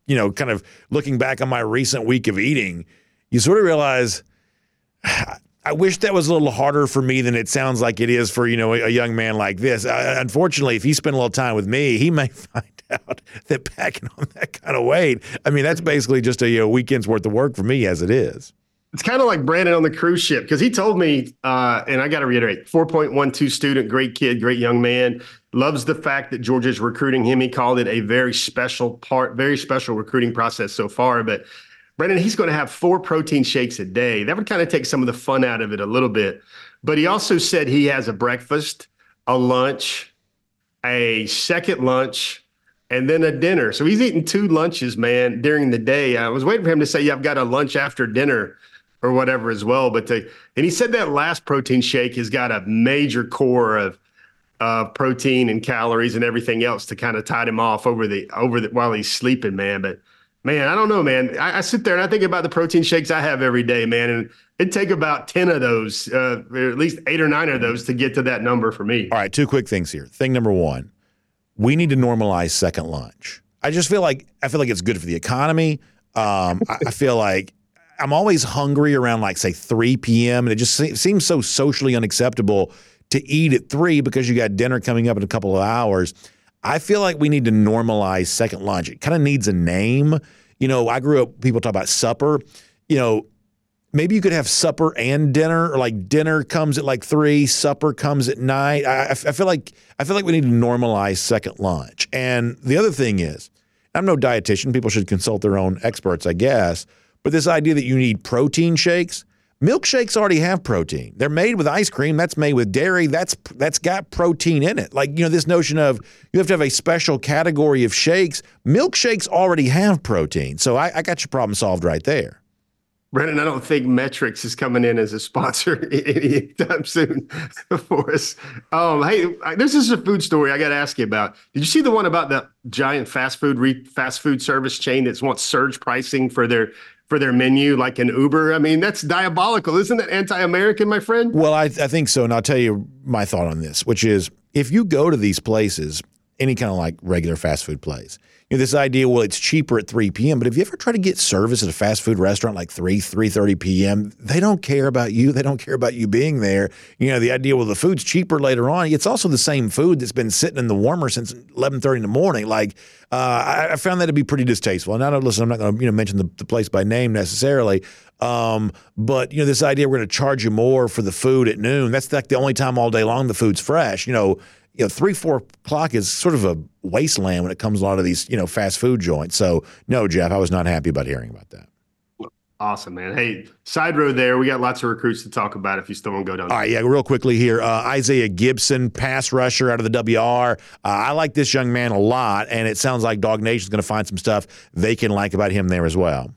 you know, kind of looking back on my recent week of eating, you sort of realize, I wish that was a little harder for me than it sounds like it is for you know a, a young man like this. Uh, unfortunately, if he spent a little time with me, he may find out that packing on that kind of weight. I mean, that's basically just a you know, weekend's worth of work for me as it is it's kind of like Brandon on the cruise ship because he told me, uh, and I got to reiterate 4.12 student, great kid, great young man, loves the fact that Georgia's recruiting him. He called it a very special part, very special recruiting process so far. But Brandon, he's going to have four protein shakes a day. That would kind of take some of the fun out of it a little bit. But he also said he has a breakfast, a lunch, a second lunch, and then a dinner. So he's eating two lunches, man, during the day. I was waiting for him to say, yeah, I've got a lunch after dinner or whatever as well. But to, and he said that last protein shake has got a major core of uh, protein and calories and everything else to kind of tide him off over the over the while he's sleeping, man. But man, I don't know, man. I, I, sit there and I think about the protein shakes I have every day, man, and it'd take about ten of those, uh, or at least eight or nine of those, to get to that number for me. All right, two quick things here. Thing number one, we need to normalize second lunch. I just feel like I feel like it's good for the economy. Um, I, I feel like I'm always hungry around like say 3 p.m. and it just seems so socially unacceptable to eat at 3 because you got dinner coming up in a couple of hours. I feel like we need to normalize second lunch. It kind of needs a name. You know, I grew up people talk about supper. You know, maybe you could have supper and dinner or like dinner comes at like 3, supper comes at night. I, I feel like I feel like we need to normalize second lunch. And the other thing is, I'm no dietitian. People should consult their own experts, I guess. But this idea that you need protein shakes, milkshakes already have protein. They're made with ice cream. That's made with dairy. That's that's got protein in it. Like you know, this notion of you have to have a special category of shakes. Milkshakes already have protein. So I, I got your problem solved right there. Brandon, I don't think Met-Rx is coming in as a sponsor anytime soon for us. Um, hey, this is a food story I got to ask you about. Did you see the one about the giant fast food re- fast food service chain that's wants surge pricing for their for their menu like an Uber. I mean, that's diabolical. Isn't that anti American, my friend? Well, I, I think so. And I'll tell you my thought on this, which is if you go to these places, any kind of like regular fast food place, you know, this idea, well, it's cheaper at 3 p.m. But if you ever try to get service at a fast food restaurant like 3, 3.30 p.m., they don't care about you. They don't care about you being there. You know, the idea, well, the food's cheaper later on. It's also the same food that's been sitting in the warmer since 11.30 in the morning. Like, uh, I, found that to be pretty distasteful. And I don't, listen, I'm not going to, you know, mention the, the place by name necessarily. Um, but you know, this idea we're going to charge you more for the food at noon. That's like the only time all day long the food's fresh. You know, you know, three, four o'clock is sort of a wasteland when it comes to a lot of these, you know, fast food joints. So, no, Jeff, I was not happy about hearing about that. Awesome, man. Hey, side road there. We got lots of recruits to talk about if you still want to go down. All right, yeah, real quickly here. Uh, Isaiah Gibson, pass rusher out of the WR. Uh, I like this young man a lot, and it sounds like DawgNation is going to find some stuff they can like about him there as well.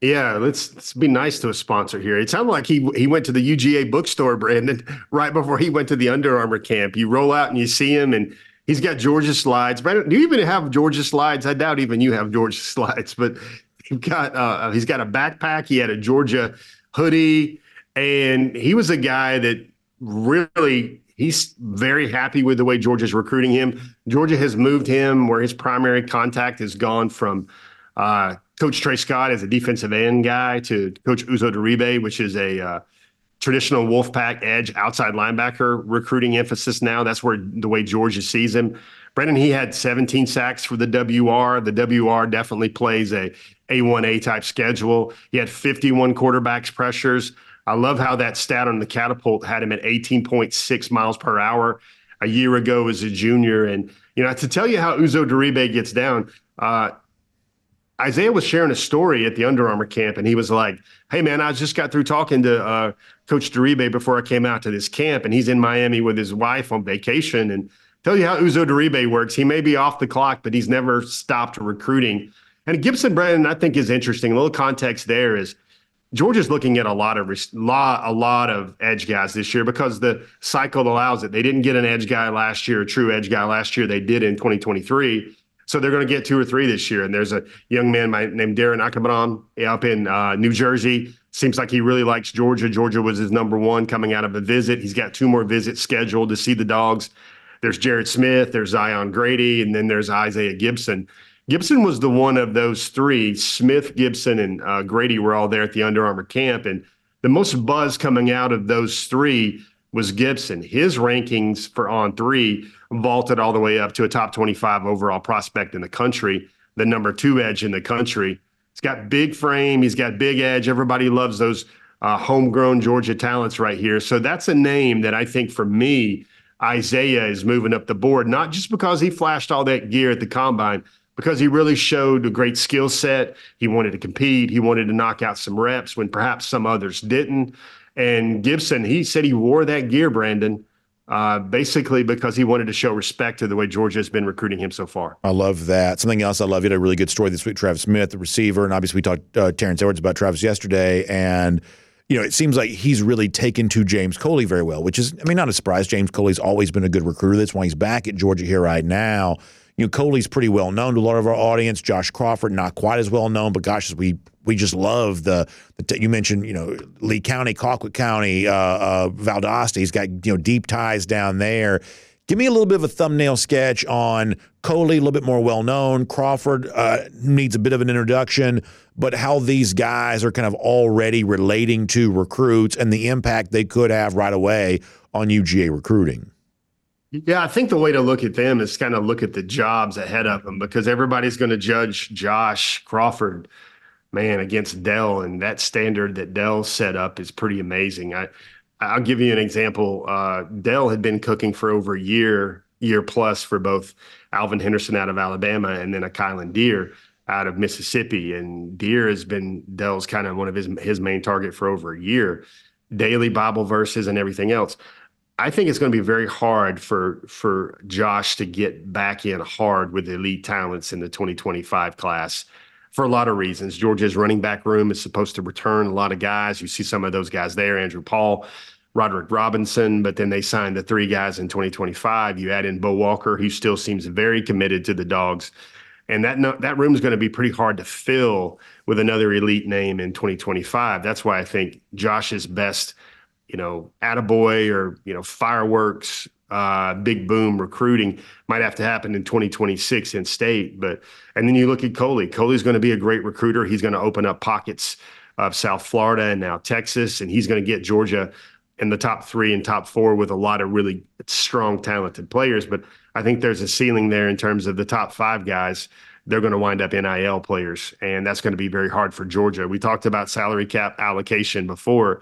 Yeah, let's, let's be nice to a sponsor here. It sounded like he he went to the UGA bookstore, Brandon, right before he went to the Under Armour camp. You roll out and you see him, and he's got Georgia slides. Brandon, do you even have Georgia slides? I doubt even you have Georgia slides, but he's got uh, he's got a backpack. He had a Georgia hoodie, and he was a guy that really he's very happy with the way Georgia's recruiting him. Georgia has moved him where his primary contact has gone from. Uh, Coach Tray Scott as a defensive end guy to Coach Uzo Diribe, which is a uh, traditional Wolfpack edge outside linebacker recruiting emphasis now. That's where the way Georgia sees him. Brandon, he had 17 sacks for the WR. The WR definitely plays a A1A type schedule. He had 51 quarterbacks pressures. I love how that stat on the catapult had him at 18.6 miles per hour a year ago as a junior. And, you know, to tell you how Uzo Diribe gets down, uh, Isaiah was sharing a story at the Under Armour camp, and he was like, "Hey, man, I just got through talking to uh, Coach Diribe before I came out to this camp, and he's in Miami with his wife on vacation. And tell you how Uzo Diribe works. He may be off the clock, but he's never stopped recruiting. And Gibson Brandon, I think, is interesting. A little context there is Georgia's looking at a lot of lot a lot of edge guys this year because the cycle allows it. They didn't get an edge guy last year, a true edge guy last year. They did in 2023. So they're going to get two or three this year. And there's a young man named Darren Akabram up in uh, New Jersey. Seems like he really likes Georgia. Georgia was his number one coming out of a visit. He's got two more visits scheduled to see the dogs. There's Jared Smith, there's Zion Grady, and then there's Isaiah Gibson. Gibson was the one of those three. Smith, Gibson, and uh, Grady were all there at the Under Armour camp. And the most buzz coming out of those three was Gibson. His rankings for on three vaulted all the way up to a top 25 overall prospect in the country, the number two edge in the country. He's got big frame, he's got big edge. Everybody loves those uh, homegrown Georgia talents right here. So that's a name that I think for me, Isaiah is moving up the board, not just because he flashed all that gear at the combine, because he really showed a great skill set. He wanted to compete, he wanted to knock out some reps when perhaps some others didn't. And Gibson, he said he wore that gear, Brandon, uh, basically because he wanted to show respect to the way Georgia has been recruiting him so far. I love that. Something else I love, you had a really good story this week, Travis Smith, the receiver, and obviously we talked uh, Terrence Edwards about Travis yesterday, and you know, it seems like he's really taken to James Coley very well, which is, I mean, not a surprise. James Coley's always been a good recruiter. That's why he's back at Georgia here right now. You know, Coley's pretty well known to a lot of our audience. Josh Crawford, not quite as well known, but gosh, we we just love the, the you mentioned, you know, Lee County, Colquitt County, uh, uh, Valdosta. He's got you know deep ties down there. Give me a little bit of a thumbnail sketch on Coley, a little bit more well known. Crawford uh, needs a bit of an introduction, but how these guys are kind of already relating to recruits and the impact they could have right away on UGA recruiting. Yeah, I think the way to look at them is kind of look at the jobs ahead of them because everybody's going to judge Josh Crawford, man, against Dell, and that standard that Dell set up is pretty amazing. I I'll give you an example. Uh, Dell had been cooking for over a year, year plus for both Alvin Henderson out of Alabama and then Akylin Dear out of Mississippi. And Dear has been Dell's kind of one of his his main target for over a year. Daily Bible verses and everything else. I think it's going to be very hard for for Josh to get back in hard with elite talents in the 2025 class for a lot of reasons. Georgia's running back room is supposed to return a lot of guys. You see some of those guys there, Andrew Paul, Roderick Robinson, but then they signed the three guys in 2025. You add in Bo Walker, who still seems very committed to the dogs. And that no, that room is going to be pretty hard to fill with another elite name in 2025. That's why I think Josh's best, you know, attaboy or, you know, fireworks uh, big boom recruiting might have to happen in 2026 in state. But and then you look at Coley. Coley's going to be a great recruiter. He's going to open up pockets of South Florida and now Texas, and he's going to get Georgia in the top three and top four with a lot of really strong, talented players. But I think there's a ceiling there in terms of the top five guys. They're going to wind up NIL players, and that's going to be very hard for Georgia. We talked about salary cap allocation before.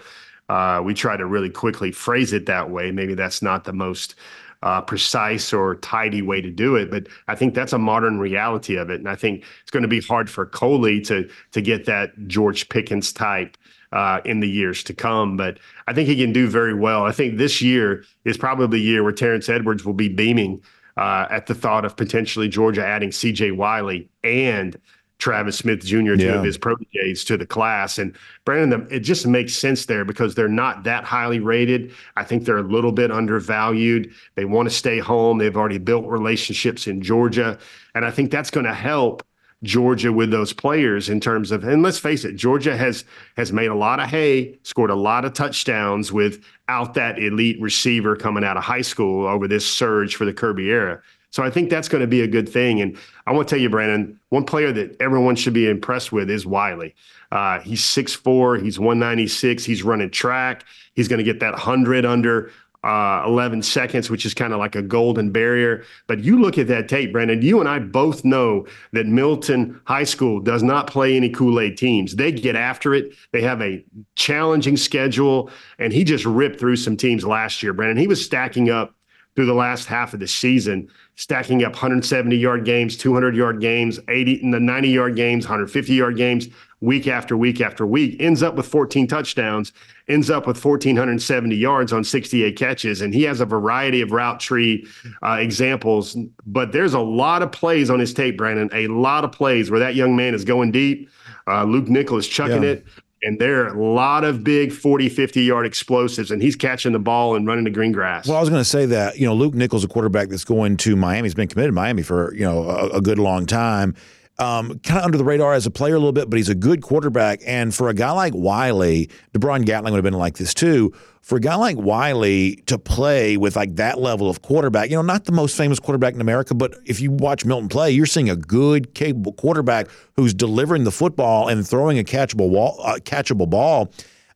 Uh, we try to really quickly phrase it that way. Maybe that's not the most uh, precise or tidy way to do it, but I think that's a modern reality of it. And I think it's going to be hard for Coley to to get that George Pickens type uh, in the years to come. But I think he can do very well. I think this year is probably the year where Terrence Edwards will be beaming uh, at the thought of potentially Georgia adding C.J. Wiley and Travis Smith Jr., two yeah. of his proteges to the class. And Brandon, it just makes sense there because they're not that highly rated. I think they're a little bit undervalued. They want to stay home. They've already built relationships in Georgia. And I think that's going to help Georgia with those players in terms of and let's face it, Georgia has has made a lot of hay, scored a lot of touchdowns without that elite receiver coming out of high school over this surge for the Kirby era. So I think that's going to be a good thing. And I want to tell you, Brandon, one player that everyone should be impressed with is Wiley. Uh, he's 6'4, he's 196, he's running track. He's going to get that 100 under uh, 11 seconds, which is kind of like a golden barrier. But you look at that tape, Brandon, you and I both know that Milton High School does not play any Kool Aid teams. They get after it, they have a challenging schedule, and he just ripped through some teams last year, Brandon. He was stacking up through the last half of the season, stacking up 170 yard games, 200 yard games, 80 in the 90 yard games, 150 yard games week after week after week, ends up with 14 touchdowns, ends up with 1,470 yards on 68 catches. And he has a variety of route tree uh, examples, but there's a lot of plays on his tape, Brandon, a lot of plays where that young man is going deep. Uh, Luke Nichols chucking yeah. it. And there are a lot of big 40, 50 yard explosives, and he's catching the ball and running the green grass. Well, I was going to say that, you know, Luke Nichols, a quarterback that's going to Miami, He's been committed to Miami for, you know, a, a good long time um, kind of under the radar as a player a little bit, but he's a good quarterback. And for a guy like Wiley, DeBron Gatling would have been like this too. For a guy like Wiley to play with like that level of quarterback, you know, not the most famous quarterback in America, but if you watch Milton play, you're seeing a good, capable quarterback who's delivering the football and throwing a catchable wall, uh, catchable ball.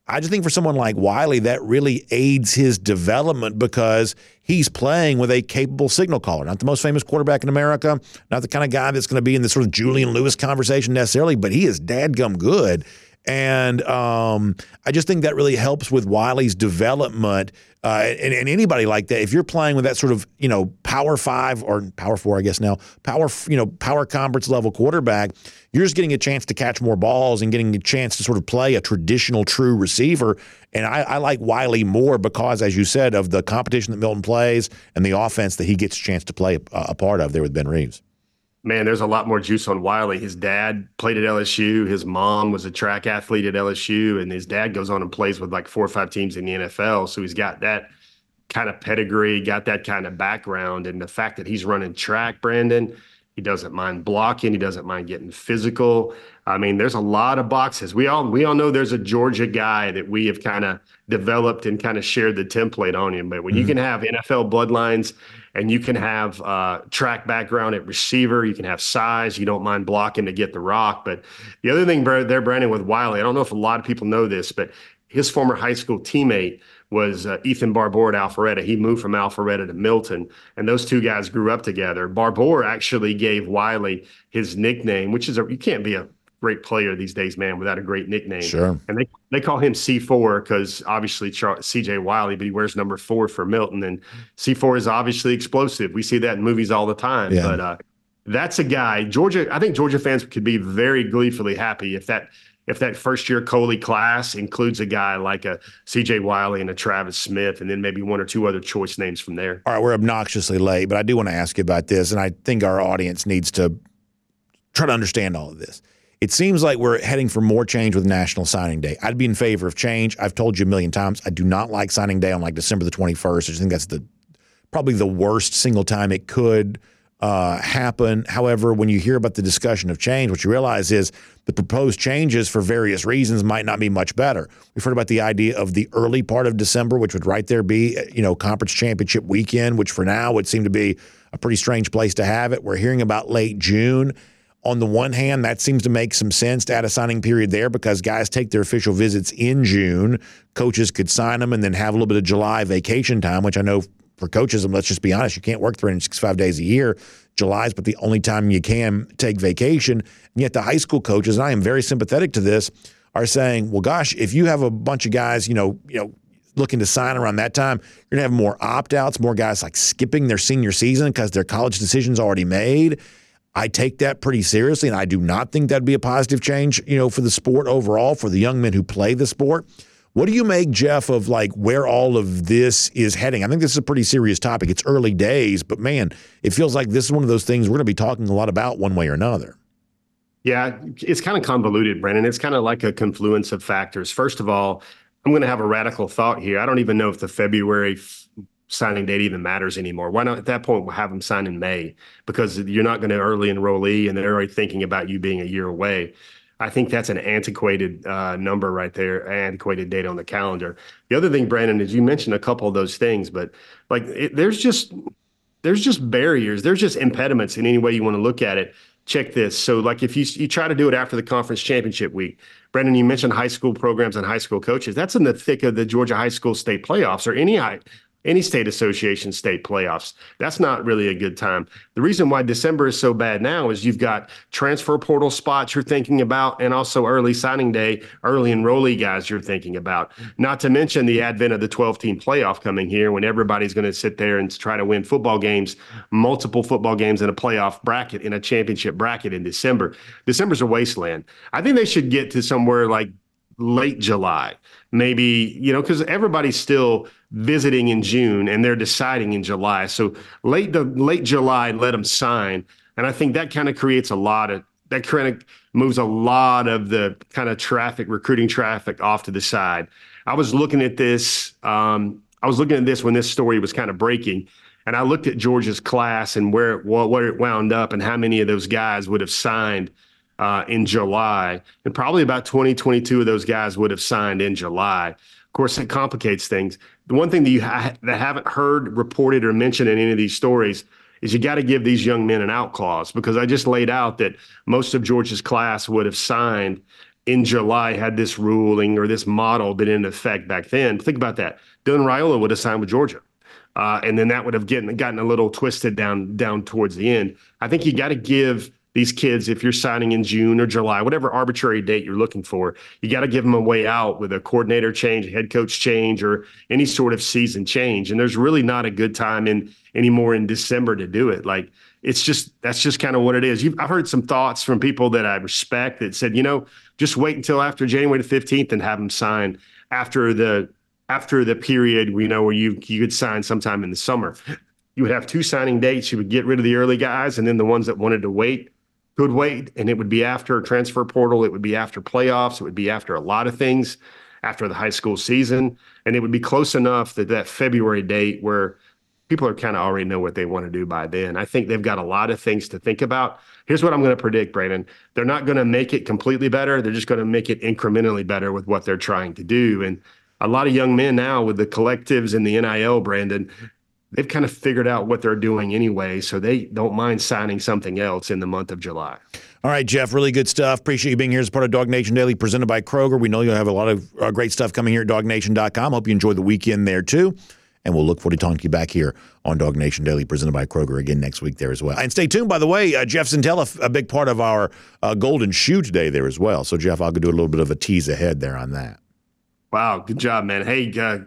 I just think for someone like Wiley, that really aids his development because he's playing with a capable signal caller. Not the most famous quarterback in America, not the kind of guy that's going to be in the sort of Julian Lewis conversation necessarily, but he is dadgum good. And um, I just think that really helps with Wiley's development. Uh, and, and, anybody like that, if you're playing with that sort of, you know, power five or power four, I guess now, power, you know, power conference level quarterback, you're just getting a chance to catch more balls and getting a chance to sort of play a traditional true receiver. And I, I like Wiley more because, as you said, of the competition that Milton plays and the offense that he gets a chance to play a, a part of there with Ben Reeves man, there's a lot more juice on Wiley. His dad played at LSU. His mom was a track athlete at LSU, and his dad goes on and plays with like four or five teams in the NFL. So he's got that kind of pedigree, got that kind of background, and the fact that he's running track, Brandon. He doesn't mind blocking. He doesn't mind getting physical. I mean, there's a lot of boxes. We all we all know there's a Georgia guy that we have kind of developed and kind of shared the template on him. But when mm-hmm. you can have NFL bloodlines and you can have uh, track background at receiver. You can have size. You don't mind blocking to get the rock. But the other thing there, Brandon, with Wiley, I don't know if a lot of people know this, but his former high school teammate was uh, Ethan Barbour at Alpharetta. He moved from Alpharetta to Milton, and those two guys grew up together. Barbour actually gave Wiley his nickname, which is a you can't be a great player these days, man, without a great nickname. Sure. And they, they call him C4 because obviously CJ Wiley, but he wears number four for Milton. And C4 is obviously explosive. We see that in movies all the time. Yeah. But uh, that's a guy, Georgia, I think Georgia fans could be very gleefully happy if that if that first year Coley class includes a guy like a CJ Wiley and a Travis Smith, and then maybe one or two other choice names from there. All right, we're obnoxiously late, but I do want to ask you about this, and I think our audience needs to try to understand all of this. It seems like we're heading for more change with National Signing Day. I'd be in favor of change. I've told you a million times. I do not like signing day on like December the 21st. I just think that's the probably the worst single time it could uh, happen. However, when you hear about the discussion of change, what you realize is the proposed changes for various reasons might not be much better. We've heard about the idea of the early part of December, which would right there be, you know, conference championship weekend, which for now would seem to be a pretty strange place to have it. We're hearing about late June on the one hand, that seems to make some sense to add a signing period there because guys take their official visits in June. Coaches could sign them and then have a little bit of July vacation time, which I know for coaches, let's just be honest, you can't work 365 days a year. July is but the only time you can take vacation. And yet the high school coaches, and I am very sympathetic to this, are saying, well, gosh, if you have a bunch of guys, you know, you know, looking to sign around that time, you're gonna have more opt-outs, more guys like skipping their senior season because their college decision's already made. I take that pretty seriously, and I do not think that'd be a positive change, you know, for the sport overall, for the young men who play the sport. What do you make, Jeff, of like where all of this is heading? I think this is a pretty serious topic. It's early days, but man, it feels like this is one of those things we're going to be talking a lot about one way or another. Yeah, it's kind of convoluted, Brandon. It's kind of like a confluence of factors. First of all, I'm going to have a radical thought here. I don't even know if the February signing date even matters anymore. Why not at that point we'll have them sign in May because you're not going to early enrollee and they're already thinking about you being a year away. I think that's an antiquated uh, number right there, antiquated date on the calendar. The other thing, Brandon, is you mentioned a couple of those things, but like it, there's just there's just barriers, there's just impediments in any way you want to look at it. Check this. So, like if you you try to do it after the conference championship week, Brandon, you mentioned high school programs and high school coaches. That's in the thick of the Georgia high school state playoffs or any high any state association state playoffs. That's not really a good time. The reason why December is so bad now is you've got transfer portal spots you're thinking about, and also early signing day, early enrollee guys you're thinking about. Not to mention the advent of the 12 team playoff coming here when everybody's going to sit there and try to win football games, multiple football games in a playoff bracket, in a championship bracket in December. December's a wasteland. I think they should get to somewhere like late July, maybe, you know, because everybody's still visiting in June and they're deciding in July. So late late July, let them sign. And I think that kind of creates a lot of that kind of moves a lot of the kind of traffic, recruiting traffic off to the side. I was looking at this. Um, I was looking at this when this story was kind of breaking, and I looked at Georgia's class and where it where it wound up and how many of those guys would have signed uh, in July, and probably about 20, 22 of those guys would have signed in July. Of course, it complicates things. The one thing that you ha- that haven't heard reported or mentioned in any of these stories is you got to give these young men an out clause because I just laid out that most of Georgia's class would have signed in July had this ruling or this model been in effect back then. Think about that. Dylan Raiola would have signed with Georgia. Uh, and then that would have gotten gotten a little twisted down down towards the end. I think you got to give these kids, if you're signing in June or July, whatever arbitrary date you're looking for, you got to give them a way out with a coordinator change, head coach change, or any sort of season change. And there's really not a good time in anymore in December to do it. Like it's just that's just kind of what it is. You've, I've heard some thoughts from people that I respect that said, you know, just wait until after January the 15th and have them sign after the after the period we know where you you could sign sometime in the summer. You would have two signing dates. You would get rid of the early guys, and then the ones that wanted to wait could wait, and it would be after transfer portal, it would be after playoffs, it would be after a lot of things, after the high school season, and it would be close enough that that February date where people are kind of already know what they want to do by then. I think they've got a lot of things to think about. Here's what I'm going to predict, Brandon. They're not going to make it completely better. They're just going to make it incrementally better with what they're trying to do. And a lot of young men now with the collectives and the NIL, Brandon, they've kind of figured out what they're doing anyway, so they don't mind signing something else in the month of July. All right, Jeff, really good stuff. Appreciate you being here as part of Dog Nation Daily, presented by Kroger. We know you'll have a lot of uh, great stuff coming here at dawgnation.com. Hope you enjoy the weekend there too. And we'll look forward to talking to you back here on DawgNation Daily, presented by Kroger again next week there as well. And stay tuned, by the way, uh, Jeff Sentell, a big part of our uh, Golden Shoe today there as well. So, Jeff, I'll go do a little bit of a tease ahead there on that. Wow, good job, man. Hey, uh,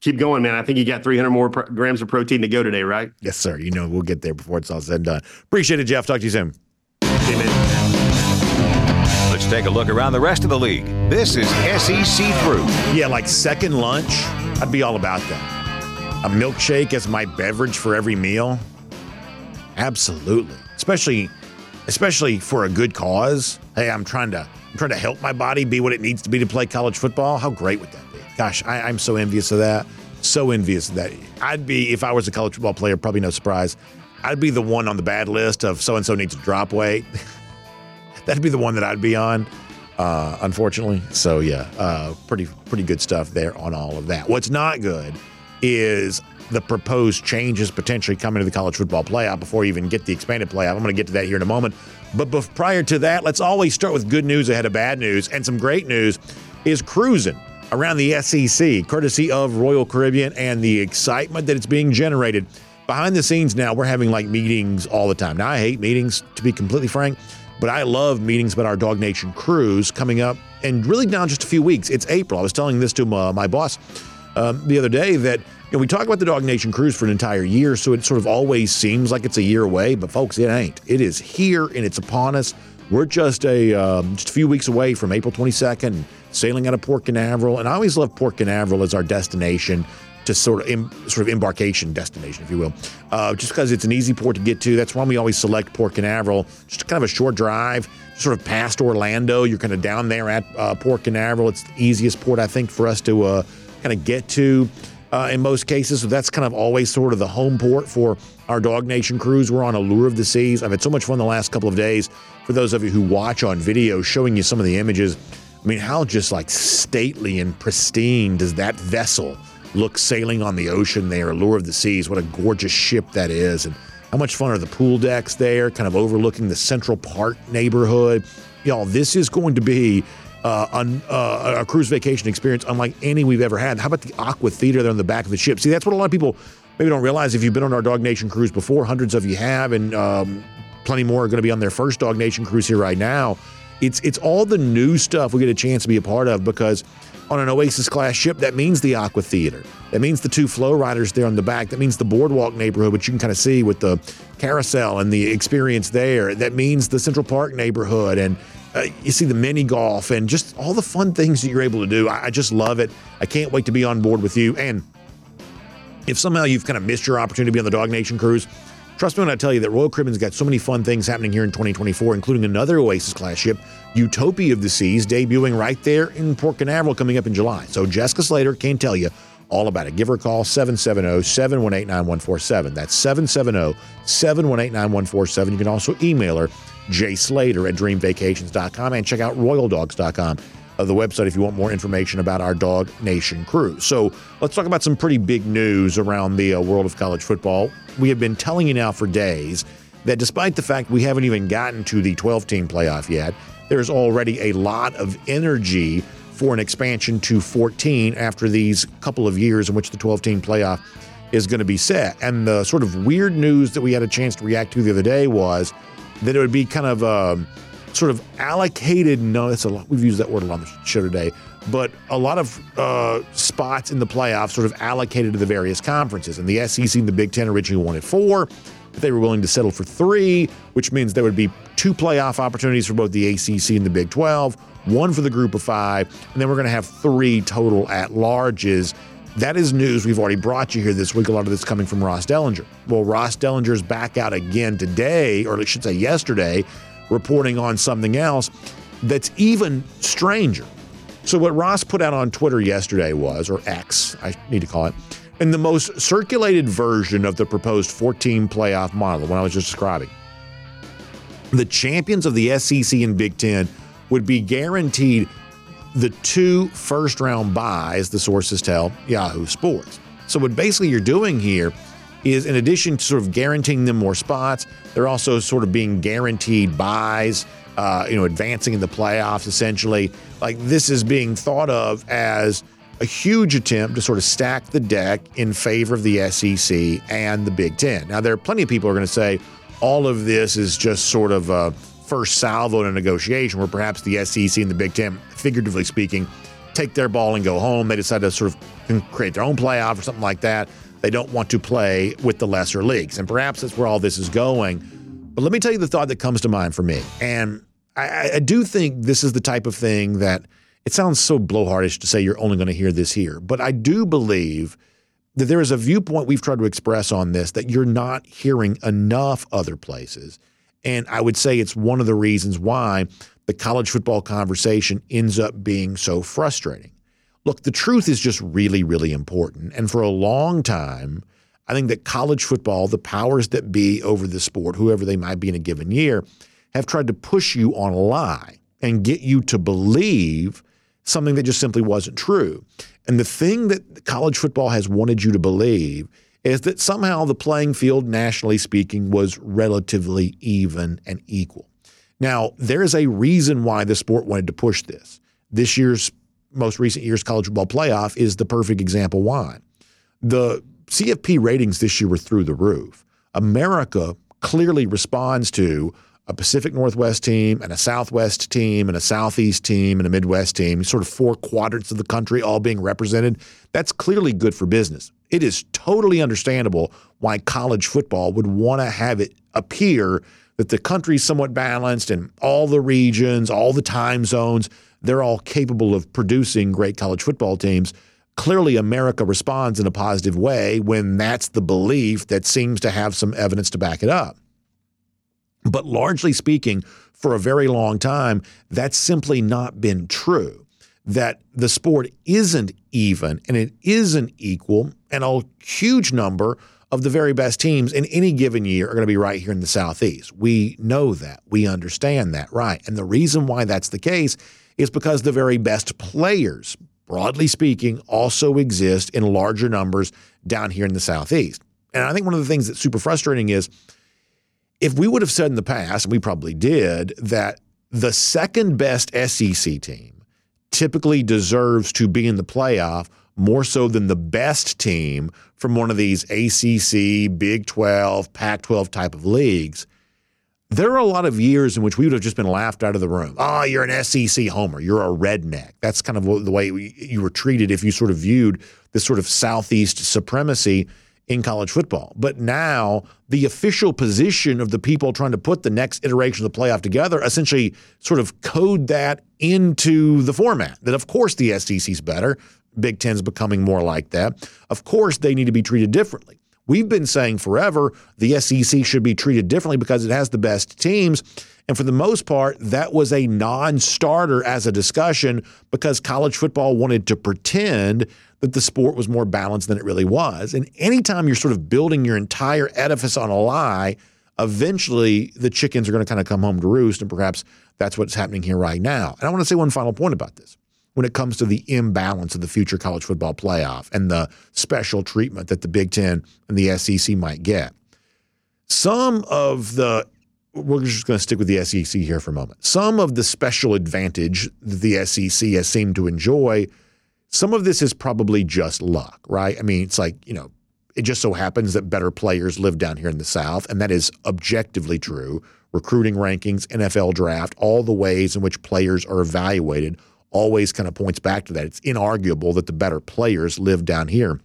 keep going, man. I think you got 300 more pr- grams of protein to go today, right? Yes, sir. You know, we'll get there before it's all said and done. Appreciate it, Jeff. Talk to you soon. Let's take a look around the rest of the league. This is SEC through. Yeah, like second lunch, I'd be all about that. A milkshake as my beverage for every meal. Absolutely. Especially especially for a good cause. Hey, I'm trying to I'm trying to help my body be what it needs to be to play college football. How great would that Gosh, I, I'm so envious of that. So envious of that. I'd be, if I was a college football player, probably no surprise, I'd be the one on the bad list of so and so needs to drop weight. That'd be the one that I'd be on, uh, unfortunately. So yeah, uh, pretty pretty good stuff there on all of that. What's not good is the proposed changes potentially coming to the college football playoff before you even get the expanded playoff. I'm going to get to that here in a moment. But prior to that, let's always start with good news ahead of bad news. And some great news is cruising around the SEC, courtesy of Royal Caribbean and the excitement that it's being generated. Behind the scenes now, we're having like meetings all the time. Now, I hate meetings, to be completely frank, but I love meetings about our DawgNation cruise coming up and really now just a few weeks. It's April. I was telling this to my, my boss um, the other day that you know, we talk about the DawgNation cruise for an entire year, so it sort of always seems like it's a year away, but folks, it ain't. It is here and it's upon us. We're just a um, just a few weeks away from April 22nd sailing out of Port Canaveral. And I always love Port Canaveral as our destination to sort of Im, sort of embarkation destination, if you will, uh, just because it's an easy port to get to. That's why we always select Port Canaveral. Just kind of a short drive, sort of past Orlando. You're kind of down there at uh, Port Canaveral. It's the easiest port I think for us to uh, kind of get to. Uh, in most cases, so that's kind of always sort of the home port for our DawgNation cruise. We're on Allure of the Seas. I've had so much fun the last couple of days. For those of you who watch on video, showing you some of the images I mean, how just like stately and pristine does that vessel look sailing on the ocean there, Allure of the Seas. What a gorgeous ship that is. And how much fun are the pool decks there, kind of overlooking the Central Park neighborhood? Y'all, this is going to be uh, uh, a cruise vacation experience unlike any we've ever had. How about the Aqua Theater there on the back of the ship? See, that's what a lot of people maybe don't realize. If you've been on our DawgNation cruise before, hundreds of you have, and um, plenty more are going to be on their first DawgNation cruise here right now. It's it's all the new stuff we get a chance to be a part of because on an Oasis class ship, that means the Aqua Theater. That means the two flow riders there on the back. That means the boardwalk neighborhood, which you can kind of see with the carousel and the experience there. That means the Central Park neighborhood and uh, you see the mini golf and just all the fun things that you're able to do. I, I just love it. I can't wait to be on board with you. And if somehow you've kind of missed your opportunity to be on the DawgNation cruise, trust me when I tell you that Royal Caribbean's got so many fun things happening here in 2024, including another Oasis class ship, Utopia of the Seas, debuting right there in Port Canaveral coming up in July. So Jessica Slater can tell you all about it. Give her a call, 770 718 9147. That's 770 718 9147. You can also email her, jslater at dreamvacations.com, and check out royaldogs.com of the website if you want more information about our Dog Nation crew. So let's talk about some pretty big news around the uh, world of college football. We have been telling you now for days that despite the fact we haven't even gotten to the 12 team playoff yet, there's already a lot of energy for an expansion to 14 after these couple of years in which the 12 team playoff is going to be set. And the sort of weird news that we had a chance to react to the other day was that it would be kind of um, sort of allocated. No, that's a lot. We've used that word a lot on the show today, but a lot of uh, spots in the playoffs sort of allocated to the various conferences. And the SEC and the Big Ten originally wanted four, but they were willing to settle for three, which means there would be two playoff opportunities for both the ACC and the Big 12, one for the group of five, and then we're going to have three total at larges. That is news we've already brought you here this week. A lot of this coming from Ross Dellenger. Well, Ross Dellenger's back out again today, or I should say yesterday, reporting on something else that's even stranger. So, what Ross put out on Twitter yesterday was, or X, I need to call it, in the most circulated version of the proposed 14 playoff model, when I was just describing, the champions of the SEC and Big Ten would be guaranteed the two first round byes, the sources tell Yahoo Sports. So, what basically you're doing here is, in addition to sort of guaranteeing them more spots, they're also sort of being guaranteed byes, uh, you know, advancing in the playoffs essentially. Like, this is being thought of as a huge attempt to sort of stack the deck in favor of the SEC and the Big Ten. Now, there are plenty of people who are going to say all of this is just sort of a first salvo in a negotiation where perhaps the SEC and the Big Ten, figuratively speaking, take their ball and go home. They decide to sort of create their own playoff or something like that. They don't want to play with the lesser leagues. And perhaps that's where all this is going. But let me tell you the thought that comes to mind for me. And I, I do think this is the type of thing that it sounds so blowhardish to say you're only going to hear this here. But I do believe that there is a viewpoint we've tried to express on this that you're not hearing enough other places. And I would say it's one of the reasons why the college football conversation ends up being so frustrating. Look, the truth is just really, really important. And for a long time, I think that college football, the powers that be over the sport, whoever they might be in a given year, have tried to push you on a lie and get you to believe something that just simply wasn't true. And the thing that college football has wanted you to believe is that somehow the playing field, nationally speaking, was relatively even and equal. Now, there is a reason why the sport wanted to push this. This year's most recent year's college football playoff is the perfect example why. The CFP ratings this year were through the roof. America clearly responds to a Pacific Northwest team and a Southwest team and a Southeast team and a Midwest team, sort of four quadrants of the country all being represented. That's clearly good for business. It is totally understandable why college football would want to have it appear that the country's somewhat balanced and all the regions, all the time zones, they're all capable of producing great college football teams. Clearly, America responds in a positive way when that's the belief that seems to have some evidence to back it up. But largely speaking, for a very long time, that's simply not been true. That the sport isn't even and it isn't equal, and a huge number of the very best teams in any given year are going to be right here in the Southeast. We know that. We understand that, right? And the reason why that's the case is because the very best players broadly speaking, also exist in larger numbers down here in the Southeast. And I think one of the things that's super frustrating is if we would have said in the past, and we probably did, that the second best SEC team typically deserves to be in the playoff more so than the best team from one of these ACC, Big 12, Pac 12 type of leagues. There are a lot of years in which we would have just been laughed out of the room. Oh, you're an SEC homer. You're a redneck. That's kind of the way you were treated if you sort of viewed this sort of Southeast supremacy in college football. But now the official position of the people trying to put the next iteration of the playoff together essentially sort of code that into the format that, of course, the SEC's better. Big Ten's becoming more like that. Of course, they need to be treated differently. We've been saying forever the SEC should be treated differently because it has the best teams. And for the most part, that was a non starter as a discussion because college football wanted to pretend that the sport was more balanced than it really was. And anytime you're sort of building your entire edifice on a lie, eventually the chickens are going to kind of come home to roost. And perhaps that's what's happening here right now. And I want to say one final point about this when it comes to the imbalance of the future college football playoff and the special treatment that the Big Ten and the SEC might get. Some of the we're just going to stick with the SEC here for a moment. Some of the special advantage that the SEC has seemed to enjoy, some of this is probably just luck, right? I mean, it's like, you know, it just so happens that better players live down here in the South, and that is objectively true. Recruiting rankings, NFL draft, all the ways in which players are evaluated always kind of points back to that. It's inarguable that the better players live down here.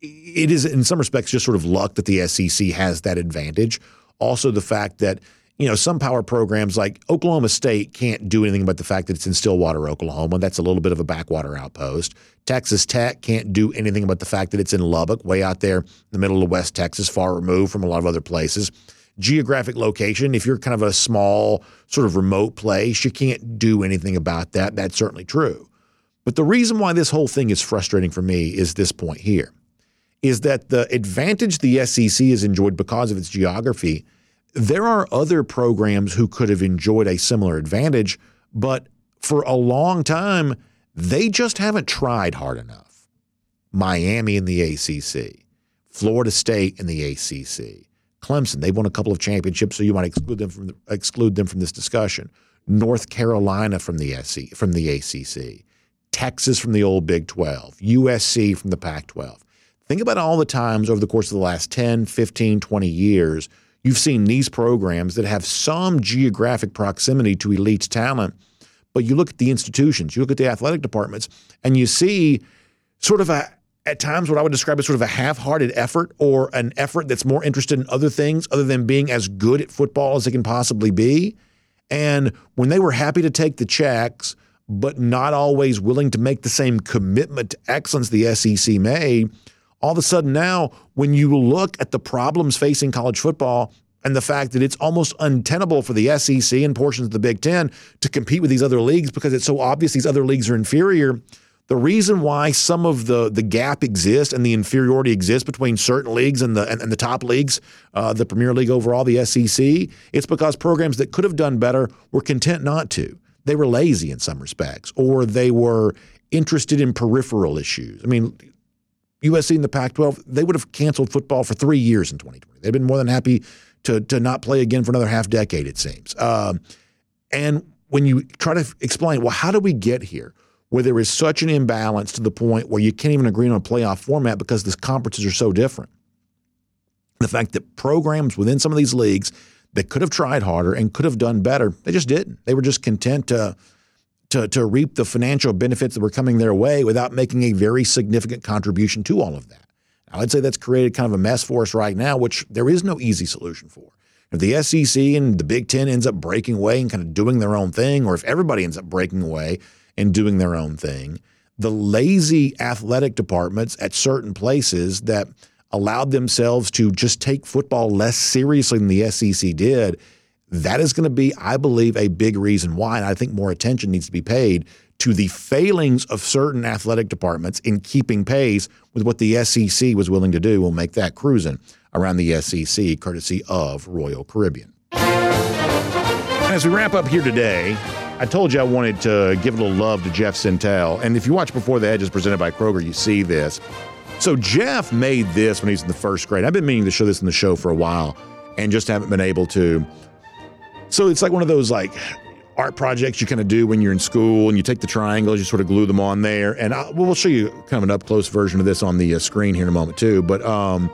It is, in some respects, just sort of luck that the SEC has that advantage. Also, the fact that you know some power programs like Oklahoma State can't do anything about the fact that it's in Stillwater, Oklahoma. That's a little bit of a backwater outpost. Texas Tech can't do anything about the fact that it's in Lubbock, way out there in the middle of West Texas, far removed from a lot of other places geographic location. If you're kind of a small, sort of remote place, you can't do anything about that. That's certainly true. But the reason why this whole thing is frustrating for me is this point here is that the advantage the SEC has enjoyed because of its geography, there are other programs who could have enjoyed a similar advantage, but for a long time, they just haven't tried hard enough. Miami in the ACC, Florida State in the ACC, Clemson, they've won a couple of championships, so you might exclude them from the, exclude them from this discussion. North Carolina from the SC, from the ACC, Texas from the old Big 12, USC from the Pac 12. Think about all the times over the course of the last 10, 15, 20 years you've seen these programs that have some geographic proximity to elite talent, but you look at the institutions, you look at the athletic departments, and you see sort of a at times what I would describe as sort of a half-hearted effort or an effort that's more interested in other things other than being as good at football as it can possibly be. And when they were happy to take the checks, but not always willing to make the same commitment to excellence the SEC made, all of a sudden now, when you look at the problems facing college football and the fact that it's almost untenable for the SEC and portions of the Big Ten to compete with these other leagues because it's so obvious these other leagues are inferior – the reason why some of the the gap exists and the inferiority exists between certain leagues and the and, and the top leagues, uh, the Premier League overall, the SEC, it's because programs that could have done better were content not to. They were lazy in some respects, or they were interested in peripheral issues. I mean, USC and the Pac-12, they would have canceled football for three years in 2020. They've been more than happy to to not play again for another half decade, it seems. Um, and when you try to explain, well, how do we get here? Where there is such an imbalance to the point where you can't even agree on a playoff format because the conferences are so different. The fact that programs within some of these leagues that could have tried harder and could have done better, they just didn't. They were just content to to, to reap the financial benefits that were coming their way without making a very significant contribution to all of that. Now, I'd say that's created kind of a mess for us right now, which there is no easy solution for. If the SEC and the Big Ten ends up breaking away and kind of doing their own thing, or if everybody ends up breaking away and doing their own thing. The lazy athletic departments at certain places that allowed themselves to just take football less seriously than the SEC did, that is going to be, I believe, a big reason why. And I think more attention needs to be paid to the failings of certain athletic departments in keeping pace with what the SEC was willing to do. We'll make that cruising around the SEC, courtesy of Royal Caribbean. And as we wrap up here today, I told you I wanted to give a little love to Jeff Sentell. And if you watch Before the Hedges presented by Kroger, you see this. So Jeff made this when he was in the first grade. I've been meaning to show this in the show for a while and just haven't been able to. So it's like one of those like art projects you kind of do when you're in school and you take the triangles, you sort of glue them on there. And I, we'll show you kind of an up close version of this on the uh, screen here in a moment too. But um,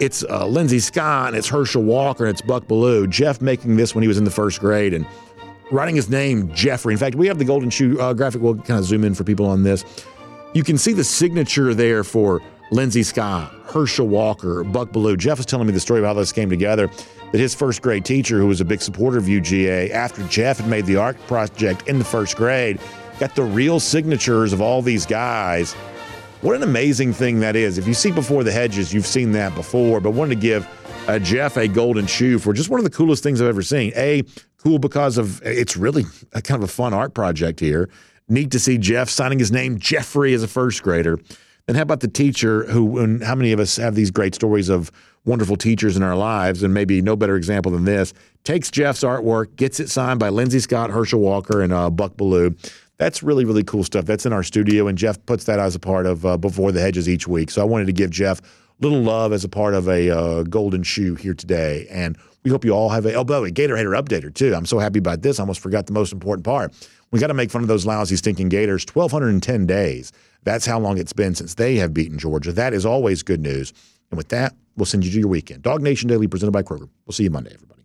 it's uh, Lindsay Scott and it's Herschel Walker and it's Buck Belue. Jeff making this when he was in the first grade and writing his name Jeffrey. In fact, we have the golden shoe uh, graphic. We'll kind of zoom in for people on this. You can see the signature there for Lindsay Scott, Herschel Walker, Buck Belue. Jeff was telling me the story about how this came together. That his first grade teacher, who was a big supporter of UGA, after Jeff had made the art project in the first grade, got the real signatures of all these guys. What an amazing thing that is. If you see Before the Hedges, you've seen that before, but wanted to give uh, Jeff a golden shoe for just one of the coolest things I've ever seen. A, cool because of it's really a kind of a fun art project here. Neat to see Jeff signing his name Jeffrey as a first grader. And how about the teacher who, and how many of us have these great stories of wonderful teachers in our lives, and maybe no better example than this, takes Jeff's artwork, gets it signed by Lindsay Scott, Herschel Walker, and uh, Buck Belue. That's really, really cool stuff. That's in our studio, and Jeff puts that as a part of uh, Before the Hedges each week. So I wanted to give Jeff little love as a part of a uh, golden shoe here today. And we hope you all have a, oh, by the way, Gator Hater updater too. I'm so happy about this. I almost forgot the most important part. We got to make fun of those lousy, stinking Gators. 1,210 days. That's how long it's been since they have beaten Georgia. That is always good news. And with that, we'll send you to your weekend. DawgNation Daily presented by Kroger. We'll see you Monday, everybody.